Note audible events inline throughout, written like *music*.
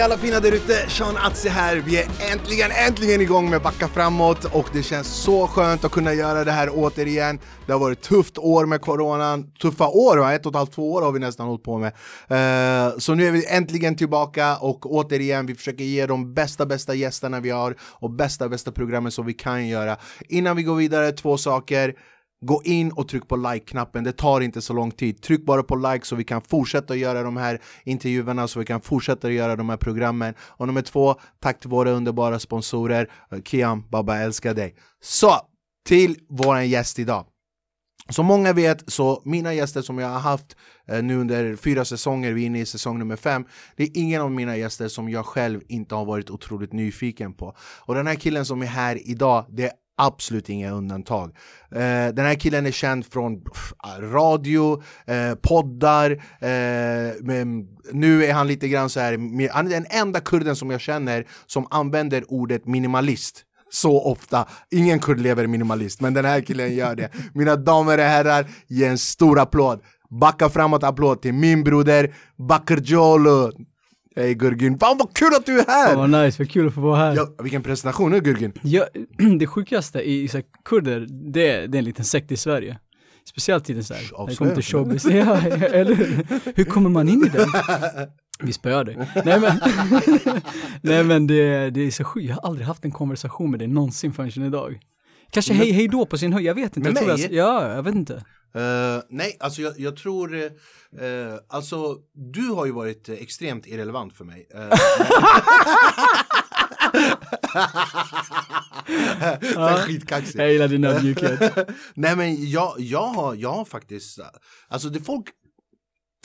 Hej alla fina där ute, Sean Atze här. Vi är äntligen, äntligen igång med Backa framåt och det känns så skönt att kunna göra det här återigen. Det har varit ett tufft år med coronan, tuffa år, va? ett och ett halvt, två år har vi nästan hållit på med. Uh, så nu är vi äntligen tillbaka och återigen, vi försöker ge de bästa, bästa gästerna vi har och bästa, bästa programmen som vi kan göra. Innan vi går vidare, två saker. Gå in och tryck på like-knappen, det tar inte så lång tid. Tryck bara på like så vi kan fortsätta göra de här intervjuerna, så vi kan fortsätta göra de här programmen. Och nummer två, tack till våra underbara sponsorer. Kiam, Baba älskar dig. Så, till våran gäst idag. Som många vet, så mina gäster som jag har haft eh, nu under fyra säsonger, vi är inne i säsong nummer fem, det är ingen av mina gäster som jag själv inte har varit otroligt nyfiken på. Och den här killen som är här idag, det är absolut inga undantag. Eh, den här killen är känd från pff, radio, eh, poddar, eh, men nu är han lite grann så här, han är den enda kurden som jag känner som använder ordet minimalist så ofta. Ingen kurd lever minimalist, men den här killen gör det. Mina damer och herrar, ge en stor applåd. Backa framåt applåd till min broder Bakircioglu. Hej Gurgin, fan vad kul att du är här! Ja, vad nice, vad kul att få vara här. Ja, vilken presentation nu Gurgin. Ja, *clears throat* det sjukaste i så här, kurder, det, det är en liten sekt i Sverige. Speciellt i den såhär, när det kommer till showbiz. Ja, eller hur? Kommer man in i den? *laughs* Vi spöar dig. Nej men, *laughs* nej, men det, det är så sjukt, jag har aldrig haft en konversation med dig någonsin förrän idag. Kanske hej, hej då på sin höjd, jag vet inte. Med jag mig? Jag, ja, jag vet inte. Uh, nej, alltså jag, jag tror, uh, alltså du har ju varit extremt irrelevant för mig. *laughs* *laughs* Uh, ja. Skitkaxig. Jag gillar din ödmjukhet. *laughs* nej men jag, jag, har, jag har faktiskt, alltså det folk,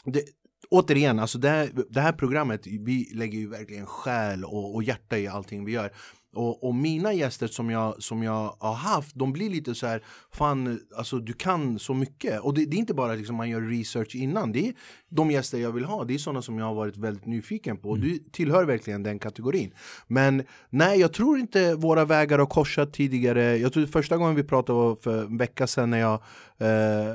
det, återigen, alltså det, här, det här programmet, vi lägger ju verkligen själ och, och hjärta i allting vi gör. Och, och, mina gäster som jag, som jag har haft, de blir lite så här, fan, alltså du kan så mycket. Och det, det är inte bara liksom man gör research innan, det är de gäster jag vill ha, det är sådana som jag har varit väldigt nyfiken på. Och du tillhör verkligen den kategorin. Men nej, jag tror inte våra vägar har korsat tidigare. Jag tror första gången vi pratade för en vecka sedan när jag Uh,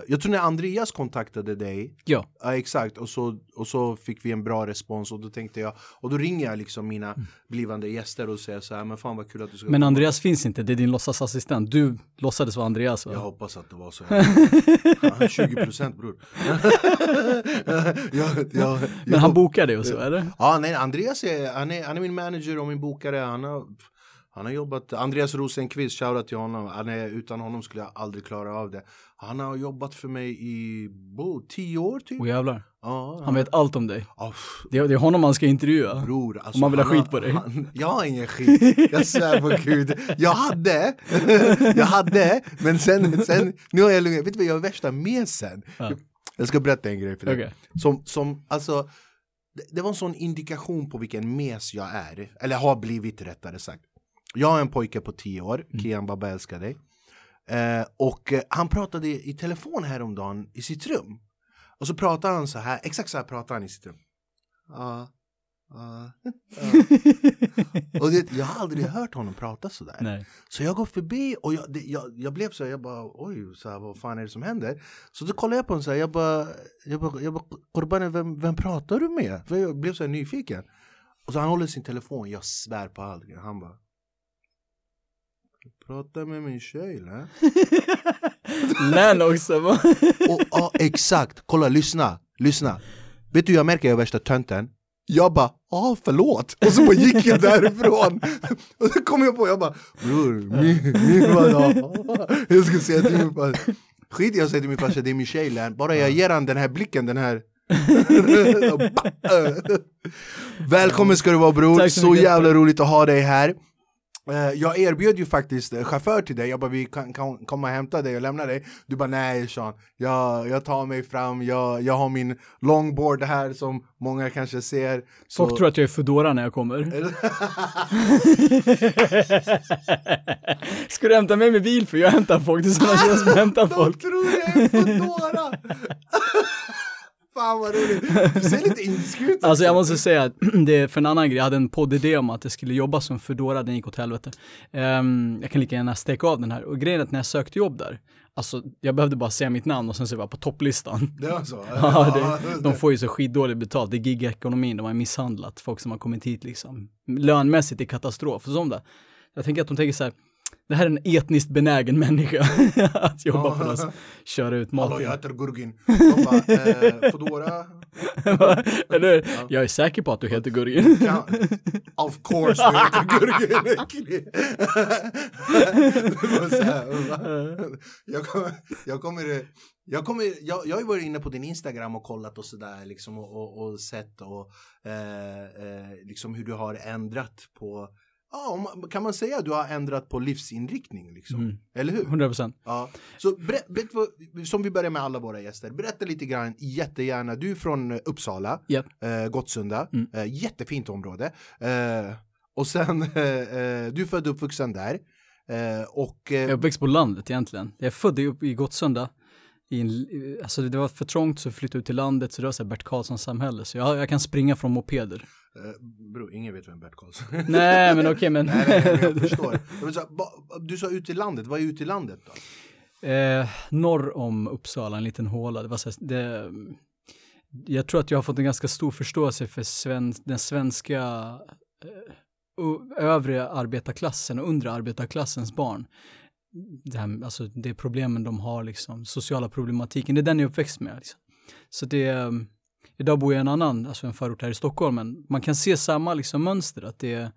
jag tror när Andreas kontaktade dig, ja. Uh, exakt, och så, och så fick vi en bra respons och då tänkte jag, och då ringer jag liksom mina mm. blivande gäster och säger så här, men fan vad kul att du ska Men Andreas finna. finns inte, det är din låtsasassistent, du låtsades vara Andreas va? Jag hoppas att det var så. *laughs* ja, 20 procent bror. *laughs* jag, jag, men han bokar dig och så eller? Ja, nej, Andreas är, han är, han är min manager och min bokare, han har han har jobbat, Andreas Rosenqvist, shoutout till honom. Han är, utan honom skulle jag aldrig klara av det. Han har jobbat för mig i bo, tio år typ. Åh jävlar. Ja, han vet allt om dig. Oh, det, är, det är honom man ska intervjua. Bror, alltså, om man vill ha skit på dig. Han, jag har ingen skit, jag svär på gud. Jag hade, jag hade, men sen, sen nu har jag lugnat. Vet du vad jag är värsta mesen? Ja. Jag ska berätta en grej för dig. Okay. Som, som, alltså, det, det var en sån indikation på vilken mes jag är. Eller har blivit rättare sagt. Jag har en pojke på 10 år, mm. Kian Baba älskar dig. Eh, och eh, han pratade i telefon häromdagen i sitt rum. Och så pratade han så här, exakt så här pratade han i sitt rum. Uh, uh, *laughs* uh. och det, jag har aldrig hört honom prata sådär. Nej. Så jag går förbi och jag, det, jag, jag blev så här, jag bara oj, så här, vad fan är det som händer? Så då kollade jag på honom så här, jag bara, jag bara, jag bara vem, vem pratar du med? För jag blev så här nyfiken. Och så han håller sin telefon, jag svär på allt. Han bara Prata med min tjej, ne? *laughs* Län också va? *laughs* och, ja, exakt, kolla lyssna, lyssna Vet du jag märker jag är värsta tönten jag bara, ah förlåt, och så bara gick jag därifrån. Och så kom jag på, jag bara, bror, min, min bara, Jag ska säga till min farsa Skit jag säger till min farsa, det är min tjej Bara jag ger han den här blicken, den här Välkommen ska du vara bror, så, så jävla roligt att ha dig här jag erbjöd ju faktiskt eh, chaufför till dig, jag bara vi kan, kan komma och hämta dig och lämna dig? Du bara nej Sean, jag, jag tar mig fram, jag, jag har min longboard här som många kanske ser. Så... Folk tror att jag är Foodora när jag kommer. *laughs* Ska du hämta mig med bil? För jag hämtar folk, det är sådana som *laughs* hämtar folk. De tror jag är Foodora! *laughs* fan vad roligt. Du ser lite indisk ut. Alltså jag måste säga att *clears throat* det är för en annan grej, jag hade en poddidé om att jag skulle jobba som Foodora, den gick åt helvete. Um, jag kan lika gärna steka av den här. Och grejen är att när jag sökte jobb där, Alltså, jag behövde bara säga mitt namn och sen så var jag på topplistan. Det var så? *laughs* ja, det, de får ju så skitdåligt betalt. Det är gigekonomin, de har misshandlat folk som har kommit hit liksom. Lönmässigt är katastrof och sånt där. Jag tänker att de tänker så här, det här är en etniskt benägen människa *laughs* att jobba ja. för oss. Köra ut mat. Hallå, jag heter Gurgin. De bara, eh, Foodora? *laughs* Eller, ja. Jag är säker på att du heter Gurgin. ja, of course du heter Gurgin. jag kommer, jag kommer, jag, kommer jag, jag har ju varit inne på din Instagram och kollat och sådär liksom och, och, och sett och eh, eh, liksom hur du har ändrat på Ja, kan man säga att du har ändrat på livsinriktning liksom? Mm. Eller hur? 100 procent. Ja. Så som vi börjar med alla våra gäster, berätta lite grann jättegärna. Du är från Uppsala, yep. eh, Gottsunda, mm. eh, jättefint område. Eh, och sen, eh, *laughs* eh, du är född och uppvuxen där. Eh, och, jag är uppväxt på landet egentligen. Jag är född i, i Gottsunda. I en, alltså det var för trångt så jag flyttade ut till landet så det var så här Bert Karlsson samhälle. Så jag, jag kan springa från mopeder. Uh, bro, ingen vet vem Bert Karlsson är. Nej, men okej, okay, men... nej, nej, jag förstår. Du sa ut i landet, vad är ut i landet då? Eh, norr om Uppsala, en liten håla. Det var så här, det, jag tror att jag har fått en ganska stor förståelse för sven, den svenska eh, övre arbetarklassen och undre arbetarklassens barn. Det, här, alltså det problemen de har, liksom, sociala problematiken, det är den jag är uppväxt med. Liksom. Så det Idag bor jag i en annan, alltså en förort här i Stockholm, men man kan se samma liksom mönster. Att det är,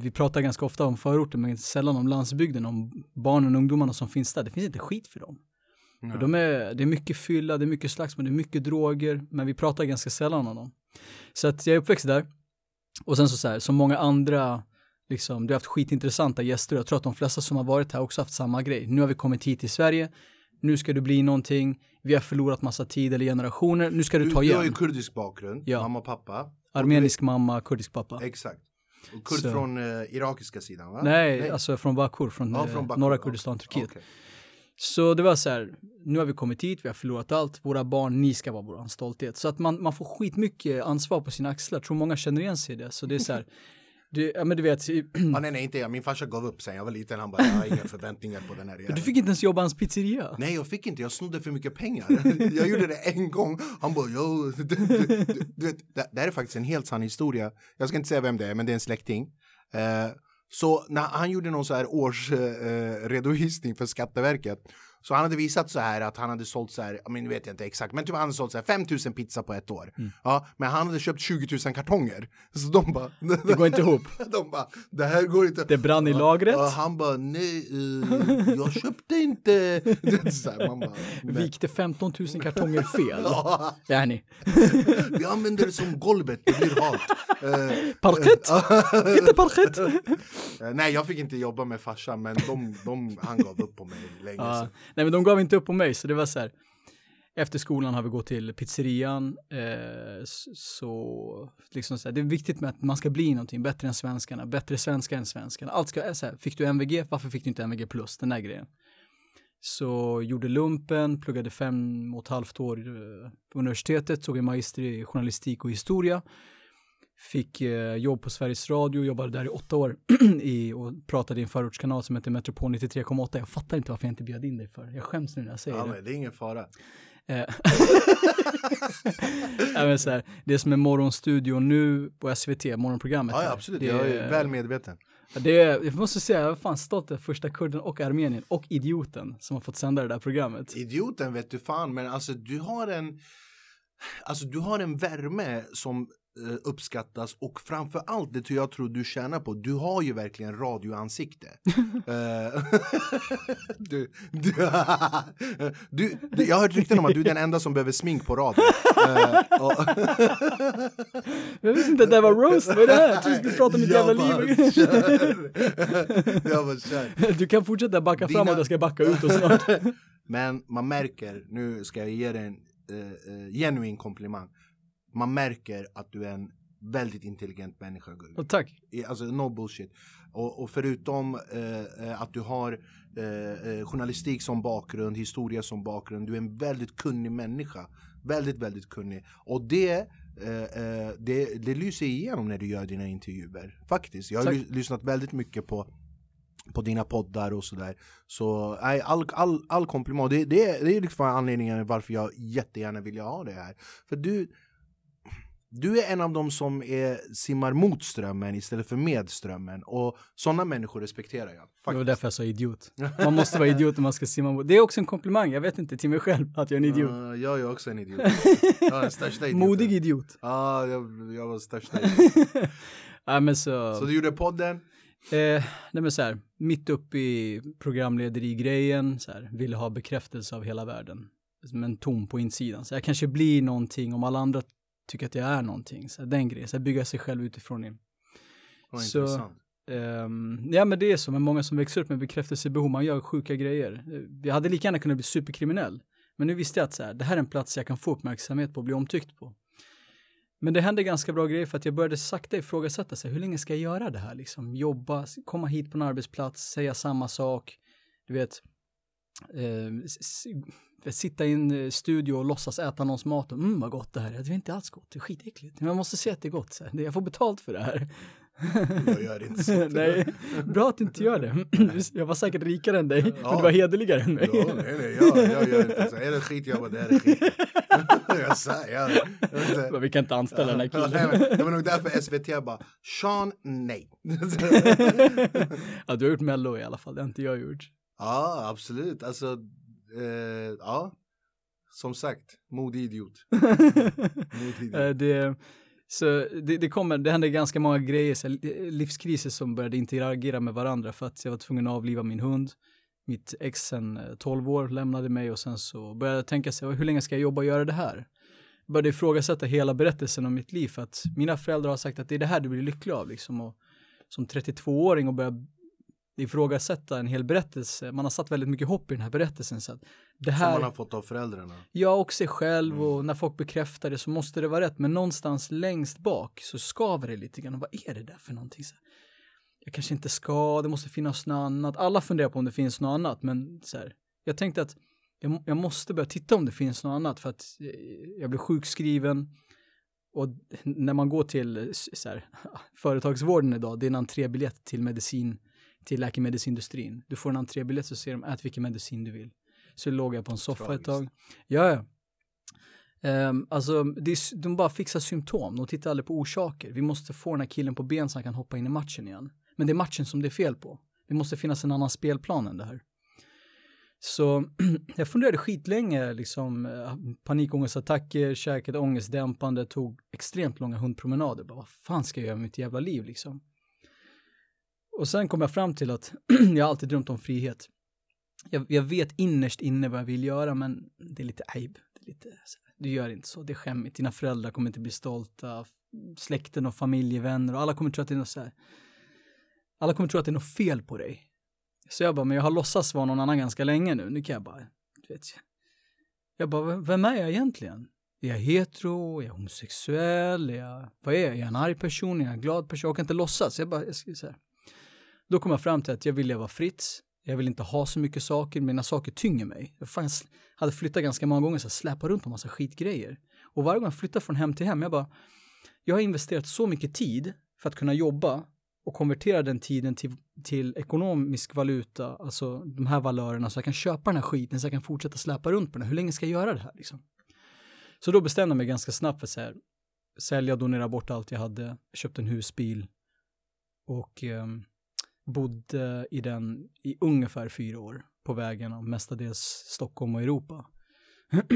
vi pratar ganska ofta om förorten, men sällan om landsbygden, om barnen och ungdomarna som finns där. Det finns inte skit för dem. För de är, det är mycket fylla, det är mycket slagsmål, det är mycket droger, men vi pratar ganska sällan om dem. Så att jag är uppväxt där. Och sen så, så här, som många andra, liksom, du har haft skitintressanta gäster. Jag tror att de flesta som har varit här också haft samma grej. Nu har vi kommit hit till Sverige, nu ska du bli någonting, vi har förlorat massa tid eller generationer, nu ska du, du ta igen. Du har ju kurdisk bakgrund, ja. mamma och pappa. Armenisk mamma, kurdisk pappa. Exakt. Och kurd så. från uh, irakiska sidan va? Nej, Nej, alltså från Bakur, från, ja, från eh, Bakur. norra Kurdistan, Turkiet. Okay. Så det var så här, nu har vi kommit hit, vi har förlorat allt, våra barn, ni ska vara vår stolthet. Så att man, man får skitmycket ansvar på sina axlar, jag tror många känner igen sig i det. Så det är så här, *laughs* Du, ja men du vet. ah, *clears throat* nej nej inte jag, min farsa gav upp sen jag var liten, han bara jag har inga förväntningar på den här jäveln. Du fick inte ens jobba hans pizzeria? Nej jag fick inte, jag snodde för mycket pengar. *laughs* jag gjorde det en gång, han bara jo, du, du, du, vet, det, det här är faktiskt en helt sann historia. Jag ska inte säga vem det är, men det är en släkting. Uh, så när han gjorde någon så här årsredovisning uh, för Skatteverket så han hade visat så här att han hade sålt så här, men vet jag inte exakt, men typ han hade sålt så här 5000 pizza på ett år. Mm. Ja, men han hade köpt 20 000 kartonger. Så de bara... Det går inte ihop. *laughs* De bara, det här går inte. Det brann i lagret. Ja, han bara, nej, uh, jag köpte inte. *laughs* så här, man bara, Vikte 15 000 kartonger fel. *laughs* ja. Järni. Vi använder det som golvet, det blir halt. Uh, parkett! inte parkett! nej, jag fick inte jobba med farsan, men de, de, han gav upp på mig länge. Uh, Nej men de gav inte upp på mig så det var så här. Efter skolan har vi gått till pizzerian. Eh, så, liksom så här, det är viktigt med att man ska bli någonting bättre än svenskarna, bättre svenska än svenskarna. Allt ska, eh, så här, fick du MVG, varför fick du inte MVG plus? Den där grejen. Så gjorde lumpen, pluggade fem och ett halvt år eh, på universitetet, tog en magister i journalistik och historia. Fick eh, jobb på Sveriges Radio, jobbade där i åtta år *clears throat* i, och pratade i en förortskanal som heter Metropol 93,8. Jag fattar inte varför jag inte bjöd in dig för. Jag skäms nu när jag säger ja, det. Men det är ingen fara. *laughs* Eh, *laughs* ja, men så här, det som är Morgonstudion nu på SVT, morgonprogrammet. Ja, ja absolut, det, jag är väl medveten. Det är, jag måste säga, jag är fan stolt över första kurden och Armenien och Idioten som har fått sända det där programmet. Idioten vet du fan, men alltså du har en Alltså du har en värme som Eh, uppskattas och framför allt det jag tror du tjänar på, du har ju verkligen radioansikte. *laughs* Eh, *laughs* du, du, *laughs* du, du, jag har hört rykten om att du är den enda som behöver smink på radio. Uh, jag visste inte att det var roast, vad är det här? Trodde du skulle prata om mitt jävla liv. jag bara kör. Du kan fortsätta backa Dina... framåt, jag ska backa ut och snart. Men man märker, nu ska jag ge dig en uh, genuin komplimang man märker att du är en väldigt intelligent människa. Och tack. Alltså no bullshit. Och, och förutom eh, att du har eh, journalistik som bakgrund, historia som bakgrund, du är en väldigt kunnig människa. Väldigt, väldigt kunnig. Och det eh, det, det lyser igenom när du gör dina intervjuer. Faktiskt. Jag har lyssnat väldigt mycket på på dina poddar och sådär. Så nej, all, all, all komplimang. Det, det, det är liksom anledningen varför jag jättegärna vill ha det här. För du, du är en av dem som är, simmar mot strömmen istället för med strömmen. Och sådana människor respekterar jag. Faktiskt. Det var därför jag sa idiot. Man måste vara idiot om man ska simma mot. Det är också en komplimang, jag vet inte, till mig själv att jag är en idiot. Uh, jag är också en idiot. *laughs* Jag är den största idioten. Modig idiot. Ja, uh, jag, jag var största idioten. *laughs* ja, men så... så du gjorde podden? Eh, nej men så här, mitt uppe i programlederi-grejen, så här, ville ha bekräftelse av hela världen. Men tom på insidan. Så jag kanske blir någonting om alla andra tycker att jag är någonting. Så den grejen, så bygga sig själv utifrån det. Vad så, intressant. Um, ja men det är så med många som växer upp med bekräftelsebehov, man gör sjuka grejer. Jag hade lika gärna kunnat bli superkriminell. Men nu visste jag att så här, det här är en plats jag kan få uppmärksamhet på och bli omtyckt på. Men det hände ganska bra grejer för att jag började sakta ifrågasätta sig. Hur länge ska jag göra det här liksom? Jobba, komma hit på en arbetsplats, säga samma sak. Du vet, eh, sitta i en eh, studio och låtsas äta någons mat och mm vad gott det här är. Det är inte alls gott, det är skitäckligt. Men jag måste se att det är gott. Så här. Jag får betalt för det här. Jag gör inte så. nej, bra att du inte gör det. *clears throat* Jag var säkert rikare än dig, ja. men du var hederligare än mig. Ja, nej, nej, jag, jag gör inte så. Är det skit, jag bara, det här är skit. *laughs* jag sa, jag, jag, men vi kan inte anställa den här killen. det var nog därför SVT bara, Sean, nej. *laughs* ja, du har gjort mello i alla fall, det har inte jag gjort. Ja, absolut. Alltså, eh, ja. Som sagt, modig idiot. *laughs* Eh, det, så det, det, kommer, det hände ganska många grejer, livskriser som började interagera med varandra för att jag var tvungen att avliva min hund. Mitt ex sen 12 eh, år lämnade mig och sen så började jag tänka sig, hur länge ska jag jobba och göra det här? Jag började ifrågasätta hela berättelsen om mitt liv för att mina föräldrar har sagt att det är det här du blir lycklig av liksom. Och som 32-åring och börja ifrågasätta en hel berättelse. Man har satt väldigt mycket hopp i den här berättelsen. Så att det här, Som man har fått av föräldrarna? Ja, och sig själv mm. och när folk bekräftar det så måste det vara rätt. Men någonstans längst bak så skaver det lite grann. vad är det där för någonting? Så jag kanske inte ska, det måste finnas något annat. Alla funderar på om det finns något annat, men så här, jag tänkte att jag, jag måste börja titta om det finns något annat för att jag blir sjukskriven. Och *laughs* när man går till så här, *laughs* företagsvården idag, det är en entrébiljett till medicin till läkemedelsindustrin. Du får en entrébiljett så säger de ät vilken medicin du vill. Så låg jag på en soffa Tragiskt. ett tag. Ja, ja. Um, alltså, är, de bara fixar symptom, de tittar aldrig på orsaker. Vi måste få den här killen på ben så han kan hoppa in i matchen igen. Men det är matchen som det är fel på. Det måste finnas en annan spelplan än det här. Så *clears throat* jag funderade skitlänge, liksom eh, panikångestattacker, käkade ångestdämpande, tog extremt långa hundpromenader. Bara, vad fan ska jag göra med mitt jävla liv liksom? Och sen kom jag fram till att *clears throat* jag alltid drömt om frihet. Jag, jag, vet innerst inne vad jag vill göra, men det är lite aib. Det är lite, du gör inte så, det är skämmigt. Dina föräldrar kommer inte bli stolta, släkten och familjevänner och alla kommer tro att det är något så här. Alla kommer tro att det är något fel på dig. Så jag bara, men jag har låtsats vara någon annan ganska länge nu. Nu kan jag bara, du vet. Jag bara, vem är jag egentligen? Är jag hetero? Är jag homosexuell? Är jag, vad är jag? Är jag en arg person? Är jag en glad person? Jag kan inte låtsas. Jag bara, jag ska, så här. Då kom jag fram till att jag vill leva fritt. Jag vill inte ha så mycket saker, mina saker tynger mig. Jag hade flyttat ganska många gånger, så släpar runt på massa skitgrejer. Och varje gång jag flyttar från hem till hem, jag bara, jag har investerat så mycket tid för att kunna jobba och konvertera den tiden till, till ekonomisk valuta, alltså de här valörerna, så jag kan köpa den här skiten, så jag kan fortsätta släpa runt på den. Hur länge ska jag göra det här liksom? Så då bestämde jag mig ganska snabbt för att sälja och donera bort allt jag hade, köpte en husbil och um, bodde i den i ungefär fyra år på vägen mestadels Stockholm och Europa. *clears throat*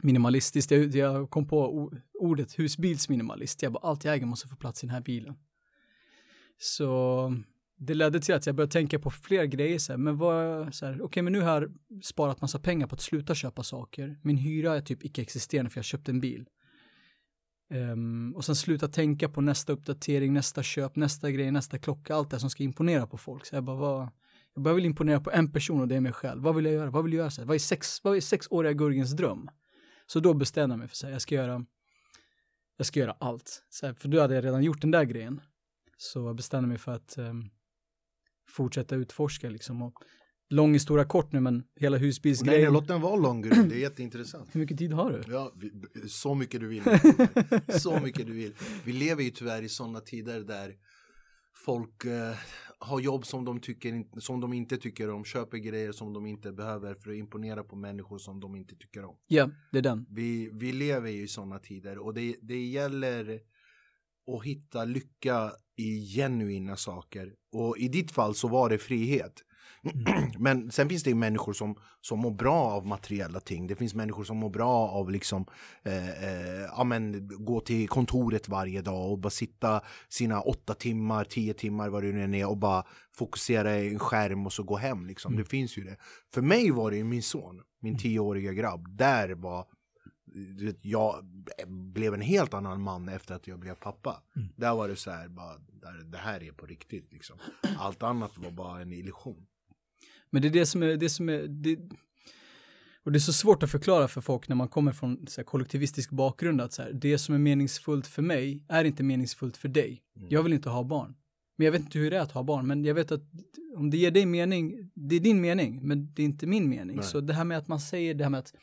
Minimalistiskt, jag, jag, kom på ordet husbilsminimalist. Jag bara, allt jag äger måste få plats i den här bilen. Så det ledde till att jag började tänka på fler grejer. Så här, men vad, så här, okej, okay, men nu har jag sparat massa pengar på att sluta köpa saker. Min hyra är typ icke-existerande för jag köpte en bil. Um, och sen sluta tänka på nästa uppdatering, nästa köp, nästa grej, nästa klocka, allt det som ska imponera på folk. Så jag bara, vad, jag bara vill imponera på en person och det är mig själv. Vad vill jag göra? Vad vill jag göra? Så här, vad är, sex, vad är sexåriga Gurgens dröm? Så då bestämde jag mig för att jag ska göra jag ska göra allt. Så här, för då hade jag redan gjort den där grejen. Så jag bestämde mig för att um, fortsätta utforska liksom. Och lång historia kort nu, men hela husbilsgrejen. Nej, nej, låt den vara lång, gud. det är jätteintressant. Hur mycket tid har du? Ja, så mycket du vill. *laughs* så mycket du vill. Vi lever ju tyvärr i sådana tider där folk eh, har jobb som de, tycker, som de inte tycker om, köper grejer som de inte behöver för att imponera på människor som de inte tycker om. Ja, det är den. Vi, vi lever ju i sådana tider och det, det gäller att hitta lycka i genuina saker. Och i ditt fall så var det frihet. Mm. *clears throat* Men sen finns det ju människor som, som mår bra av materiella ting. Det finns människor som mår bra av liksom, eh, eh, ja, men, gå till kontoret varje dag och bara sitta sina åtta timmar, tio timmar vad det nu är och bara fokusera i en skärm och så gå hem. Liksom. Mm. Det finns ju det. För mig var det ju min son, min mm. tioåriga grabb. Där var jag blev en helt annan man efter att jag blev pappa. Mm. Där var det så här, bara, det här är på riktigt. Liksom. Allt annat var bara en illusion. Men det är det som är, det som är, det, och det är så svårt att förklara för folk när man kommer från så här, kollektivistisk bakgrund att så här, det som är meningsfullt för mig är inte meningsfullt för dig. Mm. Jag vill inte ha barn. Men jag vet inte hur det är att ha barn, men jag vet att om det ger dig mening, det är din mening, men det är inte min mening. Nej. Så det här med att man säger det här med att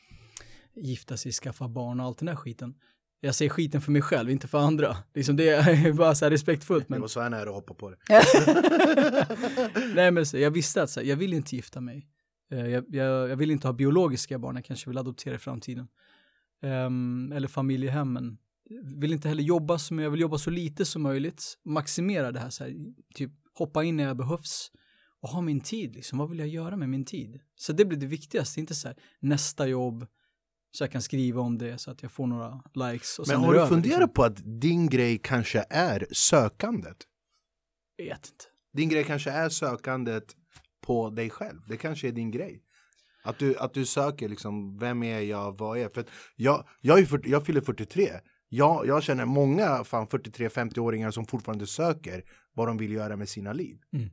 gifta sig, skaffa barn och allt den där skiten. Jag säger skiten för mig själv, inte för andra. Liksom det är *laughs* bara så här respektfullt. Men... Det var så här nära att hoppa på det. *laughs* Nej men så, jag visste att så här, jag vill inte gifta mig. Uh, jag, jag, jag, vill inte ha biologiska barn, jag kanske vill adoptera i framtiden. Um, eller familjehemmen. Vill inte heller jobba som jag vill jobba så lite som möjligt. Maximera det här, så här, typ hoppa in när jag behövs och ha min tid liksom. Vad vill jag göra med min tid? Så det blir det viktigaste, inte så här nästa jobb, så jag kan skriva om det så att jag får några likes. Och Men har du funderat liksom. på att din grej kanske är sökandet? Jag vet inte. Din grej kanske är sökandet på dig själv. Det kanske är din grej. Att du, att du söker liksom, vem är jag, vad är jag? För jag, jag, är för, jag fyller 43. Jag, jag känner många 43-50-åringar som fortfarande söker vad de vill göra med sina liv. Mm.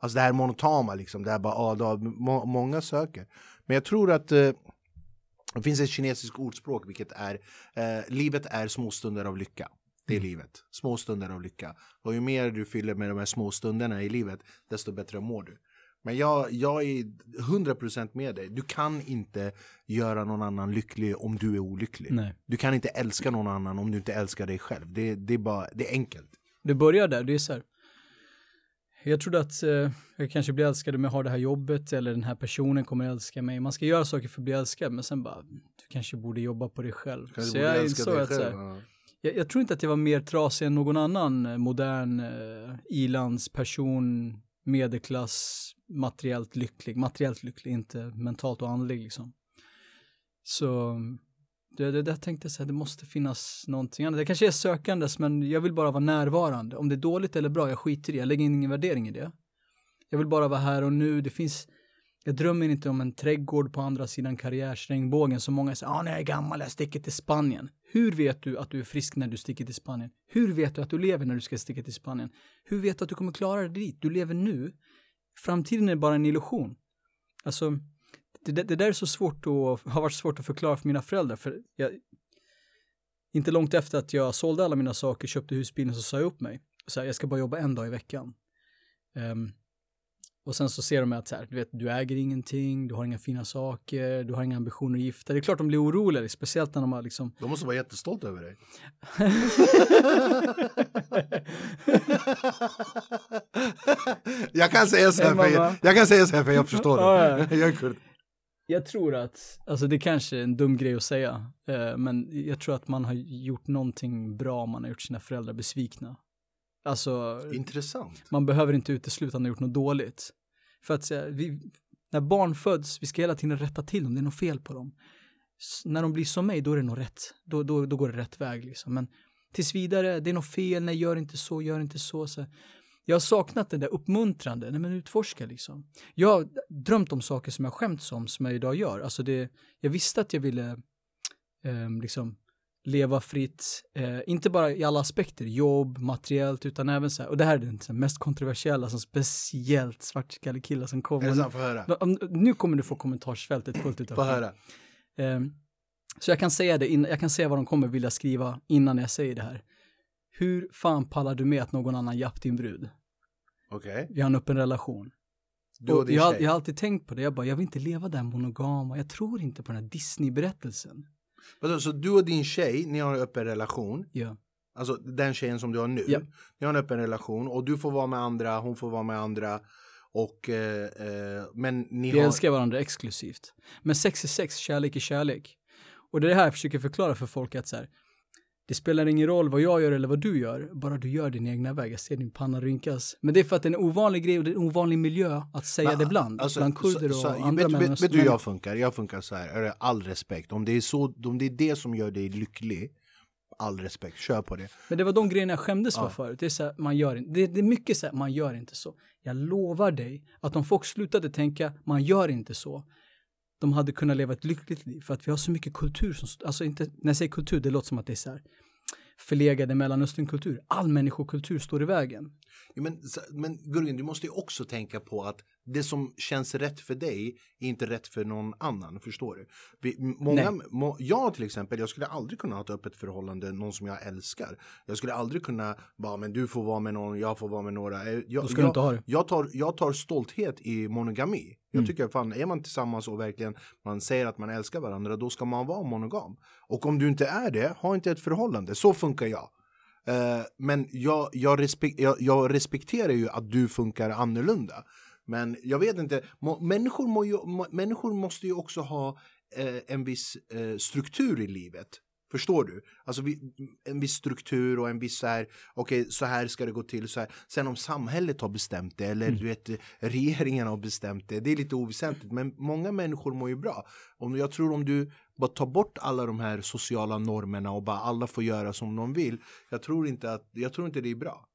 Alltså det här monotama liksom, det här bara, ah, då, må, många söker. Men jag tror att eh, det finns ett kinesiskt ordspråk vilket är eh, livet är små stunder av lycka. Det är mm. livet. Små stunder av lycka. Och ju mer du fyller med de här små stunderna i livet, desto bättre mår du. Men jag, jag är 100% med dig. Du kan inte göra någon annan lycklig om du är olycklig. Nej. Du kan inte älska någon annan om du inte älskar dig själv. Det, det, är, bara, det är enkelt. Det börjar där. Det är så här, jag trodde att eh, jag kanske blir älskad om jag har det här jobbet eller den här personen kommer älska mig. Man ska göra saker för att bli älskad men sen bara, du kanske borde jobba på dig själv. Så jag insåg att så här, jag, jag, tror inte att jag var mer trasig än någon annan eh, modern eh, ilandsperson, medelklass, materiellt lycklig. Materiellt lycklig, inte mentalt och andlig liksom. Så det, det, det tänkte jag så här, det måste finnas någonting annat. Det kanske är sökandes, men jag vill bara vara närvarande. Om det är dåligt eller bra, jag skiter i det. Jag lägger ingen värdering i det. Jag vill bara vara här och nu. Det finns, jag drömmer inte om en trädgård på andra sidan karriärsregnbågen som många säger, ah, när jag är gammal, jag sticker till Spanien. Hur vet du att du är frisk när du sticker till Spanien? Hur vet du att du lever när du ska sticka till Spanien? Hur vet du att du kommer klara dig dit? Du lever nu. Framtiden är bara en illusion. Alltså, det, det, där är så svårt och har varit svårt att förklara för mina föräldrar. För jag, inte långt efter att jag sålde alla mina saker, köpte husbilen, så sa jag upp mig. Så här, jag ska bara jobba en dag i veckan. Um, och sen så ser de att så här, du vet, du äger ingenting, du har inga fina saker, du har inga ambitioner att gifta Det är klart de blir oroliga, speciellt när de har liksom... De måste vara jättestolta över dig. *laughs* jag kan säga så här, för jag, jag kan säga så här för jag förstår det. jag är kurd. Jag tror att, alltså det kanske är en dum grej att säga, eh, men jag tror att man har gjort någonting bra om man har gjort sina föräldrar besvikna. Alltså, Intressant. Man behöver inte utesluta att man har gjort något dåligt. För att säga, vi, när barn föds, vi ska hela tiden rätta till dem, det är något fel på dem. S när de blir som mig, då är det nog rätt. Då, då, då går det rätt väg liksom. Men tills vidare, det är något fel, nej gör inte så, gör inte så. så. Jag har saknat det där uppmuntrande, nej men utforska liksom. Jag har drömt om saker som jag skämts om, som jag idag gör. Alltså det, jag visste att jag ville eh, liksom leva fritt, eh, inte bara i alla aspekter, jobb, materiellt, utan även så här, och det här är den mest kontroversiella, som speciellt svartskallig killar som kommer. Är det sant? Få höra. Nu kommer du få kommentarsfältet fullt ut. Få höra. Eh, Så jag kan säga det, in, jag kan säga vad de kommer vilja skriva innan jag säger det här. Hur fan pallar du med att någon annan japp din brud? Okej. Vi har en öppen relation. Du och din jag, tjej? jag har alltid tänkt på det, jag bara, jag vill inte leva där monogama, jag tror inte på den här Disney-berättelsen. Vadå, så du och din tjej, ni har en öppen relation? Ja. Alltså den tjejen som du har nu. Ja. Ni har en öppen relation och du får vara med andra, hon får vara med andra. Och, eh, eh, men ni Vi har... älskar varandra exklusivt. Men sex är sex, kärlek är kärlek. Och det är det här jag försöker förklara för folk att så här, det spelar ingen roll vad jag gör eller vad du gör, bara du gör din egna väg. Jag ser din panna rynkas. Men det är för att det är en ovanlig grej och det är en ovanlig miljö att säga Men, det bland. alltså, bland kurder och så, så, andra vet, vet, vet du hur jag funkar? Jag funkar så här, är all respekt. Om det, är så, om det är det som gör dig lycklig, all respekt, kör på det. Men det var de grejerna jag skämdes för Ja. förut. Det är, så här, man gör det, det är mycket så här, man gör inte så. Jag lovar dig att om folk slutade tänka, man gör inte så, de hade kunnat leva ett lyckligt liv. För att vi har så mycket kultur som, alltså inte, när jag säger kultur, det låter som att det är så här förlegade mellanösternkultur. All människokultur står i vägen. Ja, men, men Gurgen, du måste ju också tänka på att det som känns rätt för dig är inte rätt för någon annan, förstår du? Vi, många, må, jag till exempel, jag skulle aldrig kunna ha ett öppet förhållande, någon som jag älskar. Jag skulle aldrig kunna bara, men du får vara med någon, jag får vara med några. Eh, Jag, jag, inte ha det. jag, tar, jag tar stolthet i monogami. Jag Mm. tycker fan, är man tillsammans och verkligen man säger att man älskar varandra, då ska man vara monogam. Och om du inte är det, ha inte ett förhållande. Så funkar jag. Eh, men jag, jag, respek jag, jag respekterar ju att du funkar annorlunda. Men jag vet inte, må, människor, må ju, må, människor måste ju också ha eh, en viss eh, struktur i livet. Förstår du? Alltså vi, en viss struktur och en viss så här, okej så här ska det gå till. Så här. Sen om samhället har bestämt det eller du vet regeringen har bestämt det, det är lite oväsentligt. Men många människor mår ju bra. Om, jag tror om du bara tar bort alla de här sociala normerna och bara alla får göra som de vill. Jag tror inte att, jag tror inte det är bra.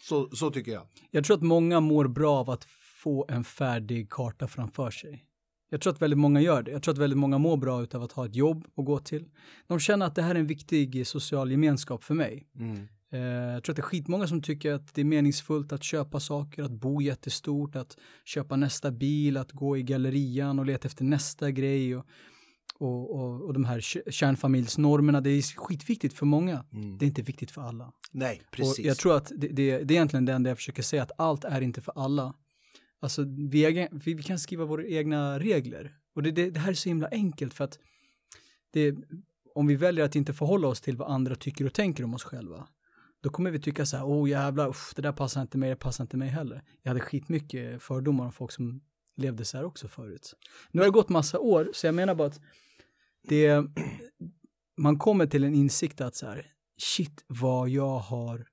Så, så tycker jag. Jag tror att många mår bra av att få en färdig karta framför sig. Jag tror att väldigt många gör det. Jag tror att väldigt många mår bra utav att ha ett jobb att gå till. De känner att det här är en viktig social gemenskap för mig. Mm. Eh, jag tror att det är skitmånga som tycker att det är meningsfullt att köpa saker, att bo jättestort, att köpa nästa bil, att gå i gallerian och leta efter nästa grej och, och, och, och de här kärnfamiljsnormerna. Det är skitviktigt för många. Mm. Det är inte viktigt för alla. Nej, Och precis. jag tror att det, det, det är egentligen det enda jag försöker säga, att allt är inte för alla. Alltså, vi, äger, vi, vi kan skriva våra egna regler. Och det, det, det här är så himla enkelt för att det, om vi väljer att inte förhålla oss till vad andra tycker och tänker om oss själva, då kommer vi tycka så här, åh jävlar, uff, det där passar inte mig, det passar inte mig heller. Jag hade skitmycket fördomar om folk som levde så här också förut. Nu har det gått massa år, så jag menar bara att det, man kommer till en insikt att så här, shit vad jag har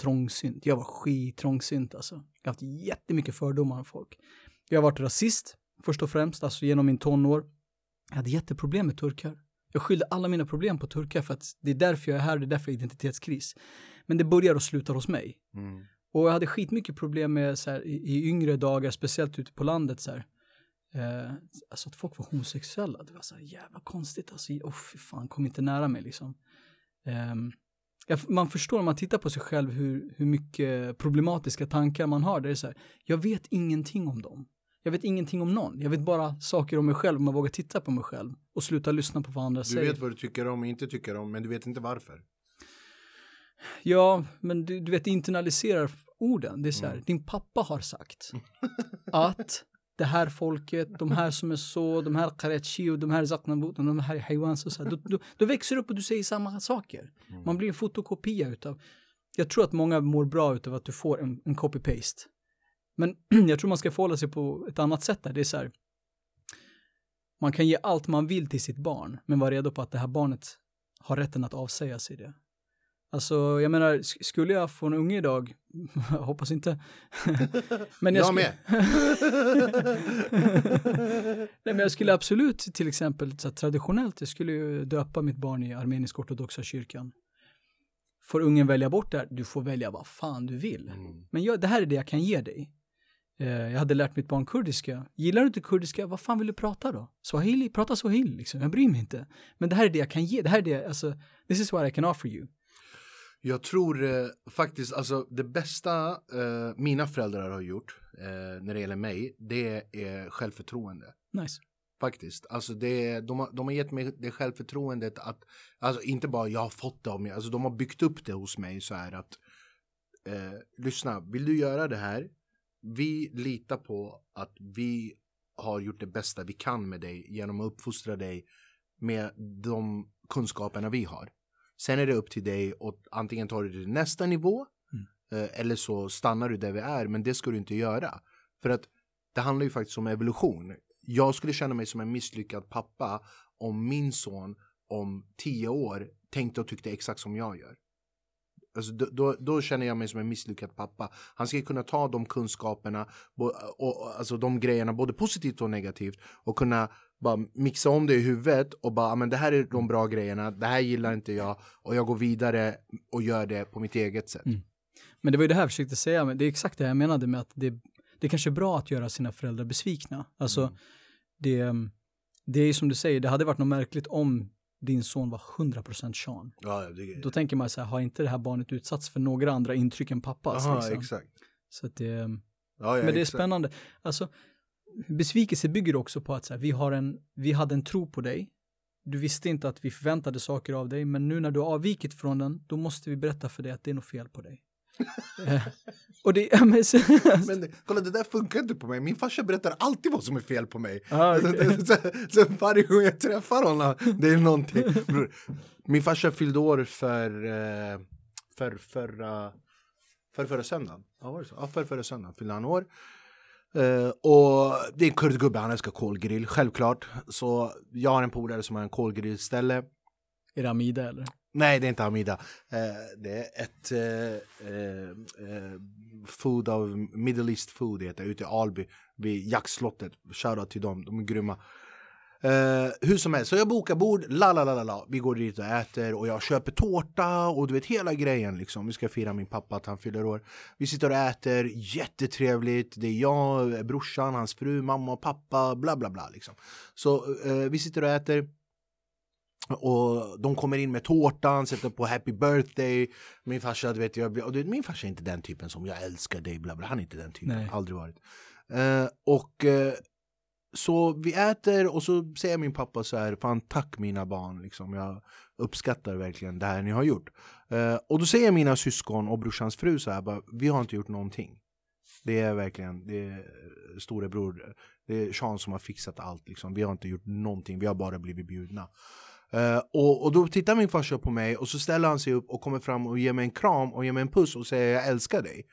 trångsynt. Jag var skittrångsynt alltså. Jag har haft jättemycket fördomar om folk. Jag har varit rasist, först och främst, alltså genom min tonår. Jag hade jätteproblem med turkar. Jag skyllde alla mina problem på turkar för att det är därför jag är här, det är därför identitetskris. Men det börjar och slutar hos mig. Mm. Och jag hade skitmycket problem med så här, i, i yngre dagar, speciellt ute på landet så här. Eh, alltså att folk var homosexuella, det var så här jävla konstigt alltså. Åh fy fan, kom inte nära mig liksom. Jag, man förstår om man tittar på sig själv hur, hur mycket problematiska tankar man har. Det är så här, jag vet ingenting om dem. Jag vet ingenting om någon. Jag vet bara saker om mig själv om man vågar titta på mig själv och sluta lyssna på vad andra Du säger. vet vad du tycker om och inte tycker om, men du vet inte varför. Ja, men du, du vet, internaliserar orden. Det är så här, din pappa har sagt *laughs* att det här folket, de här som är så, de här Karachi och de här Zaknabut och de här Haywans och så då, då, då växer du upp och du säger samma saker. Man blir en fotokopia utav, jag tror att många mår bra utav att du får en, en copy-paste. Men *clears throat* jag tror man ska förhålla sig på ett annat sätt där, det är så här, man kan ge allt man vill till sitt barn, men vara redo på att det här barnet har rätten att avsäga sig det. Alltså, jag menar, sk- skulle jag få en unge idag, jag *laughs* hoppas inte. *laughs* men Jag, skulle- med. *laughs* Nej, men jag skulle absolut till exempel så traditionellt, jag skulle ju döpa mitt barn i armenisk ortodoxa kyrkan. Får ungen välja bort det här? Du får välja vad fan du vill. Mm. Men jag, det här är det jag kan ge dig. Eh, jag hade lärt mitt barn kurdiska. Gillar du inte kurdiska, vad fan vill du prata då? Swahili, prata swahili liksom. Jag bryr mig inte. Men det här är det jag kan ge. Det här är det, alltså, this is what I can offer you. Jag tror eh, faktiskt, alltså det bästa eh, mina föräldrar har gjort eh, när det gäller mig, det är självförtroende. Nice. Faktiskt. Alltså det, de, har, de har gett mig det självförtroendet att, alltså inte bara jag har fått det av mig, alltså de har byggt upp det hos mig så här att eh, lyssna, vill du göra det här? Vi litar på att vi har gjort det bästa vi kan med dig genom att uppfostra dig med de kunskaperna vi har. Sen är det upp till dig att antingen ta det till nästa nivå mm. eh, eller så stannar du där vi är, men det ska du inte göra. För att det handlar ju faktiskt om evolution. Jag skulle känna mig som en misslyckad pappa om min son om tio år tänkte och tyckte exakt som jag gör. Alltså, då, då, då, känner jag mig som en misslyckad pappa. Han ska kunna ta de kunskaperna, och, och, alltså de grejerna, både positivt och negativt och kunna bara mixa om det i huvudet och bara, men det här är de bra grejerna, det här gillar inte jag och jag går vidare och gör det på mitt eget sätt. Mm. Men det var ju det här jag försökte säga, men det är exakt det jag menade med att det, det kanske är bra att göra sina föräldrar besvikna. Alltså, mm. det, det är som du säger, det hade varit något märkligt om din son var 100% Sean. Ja, det... Då tänker man så här, har inte det här barnet utsatts för några andra intryck än pappas? Aha, liksom? exakt. Så att det, ja, ja, men det är exakt. spännande. Alltså, besvikelse bygger också på att så här, vi, har en, vi hade en tro på dig. Du visste inte att vi förväntade saker av dig, men nu när du har avvikit från den, då måste vi berätta för dig att det är något fel på dig. *laughs* Och det, men, *laughs* men kolla det där funkar inte på mig. Min farsa berättar alltid vad som är fel på mig. Ah, okay. *laughs* så, så, så, varje gång jag träffar honom, det är någonting. Min farsa fyllde år för, eh, för förra, för förra söndagen. Ja, var det så? Ja, för förra söndagen fyllde han år. Uh, och det är en kurdgubbe, han älskar kolgrill, självklart. Så jag har en polare som har en kolgrillställe. Är det Amida eller? Nej, det är inte Amida. Eh, det är ett eh, eh, food av Middle East food heter ute i Alby vid jaktslottet. Shoutout till dem, de är grymma. Uh, hur som helst, så jag bokar bord, la la la la Vi går dit och äter och jag köper tårta och du vet hela grejen liksom. Vi ska fira min pappa att han fyller år. Vi sitter och äter, jättetrevligt. Det är jag, brorsan, hans fru, mamma och pappa, bla bla bla liksom. Så uh, vi sitter och äter. Och de kommer in med tårtan, sätter på happy birthday. Min farsa, du vet, jag, och du vet, min farsa är inte den typen som jag älskar dig, bla bla. Han är inte den typen, Nej. aldrig varit. Uh, och så vi äter och så säger min pappa så här, fan tack mina barn, liksom. jag uppskattar verkligen det här ni har gjort. Uh, och då säger mina syskon och brorsans fru så här, bara, vi har inte gjort någonting. Det är verkligen, det är storebror, det är Sean som har fixat allt liksom. Vi har inte gjort någonting, vi har bara blivit bjudna. Uh, och, och då tittar min farsa på mig och så ställer han sig upp och kommer fram och ger mig en kram och ger mig en puss och säger jag älskar dig.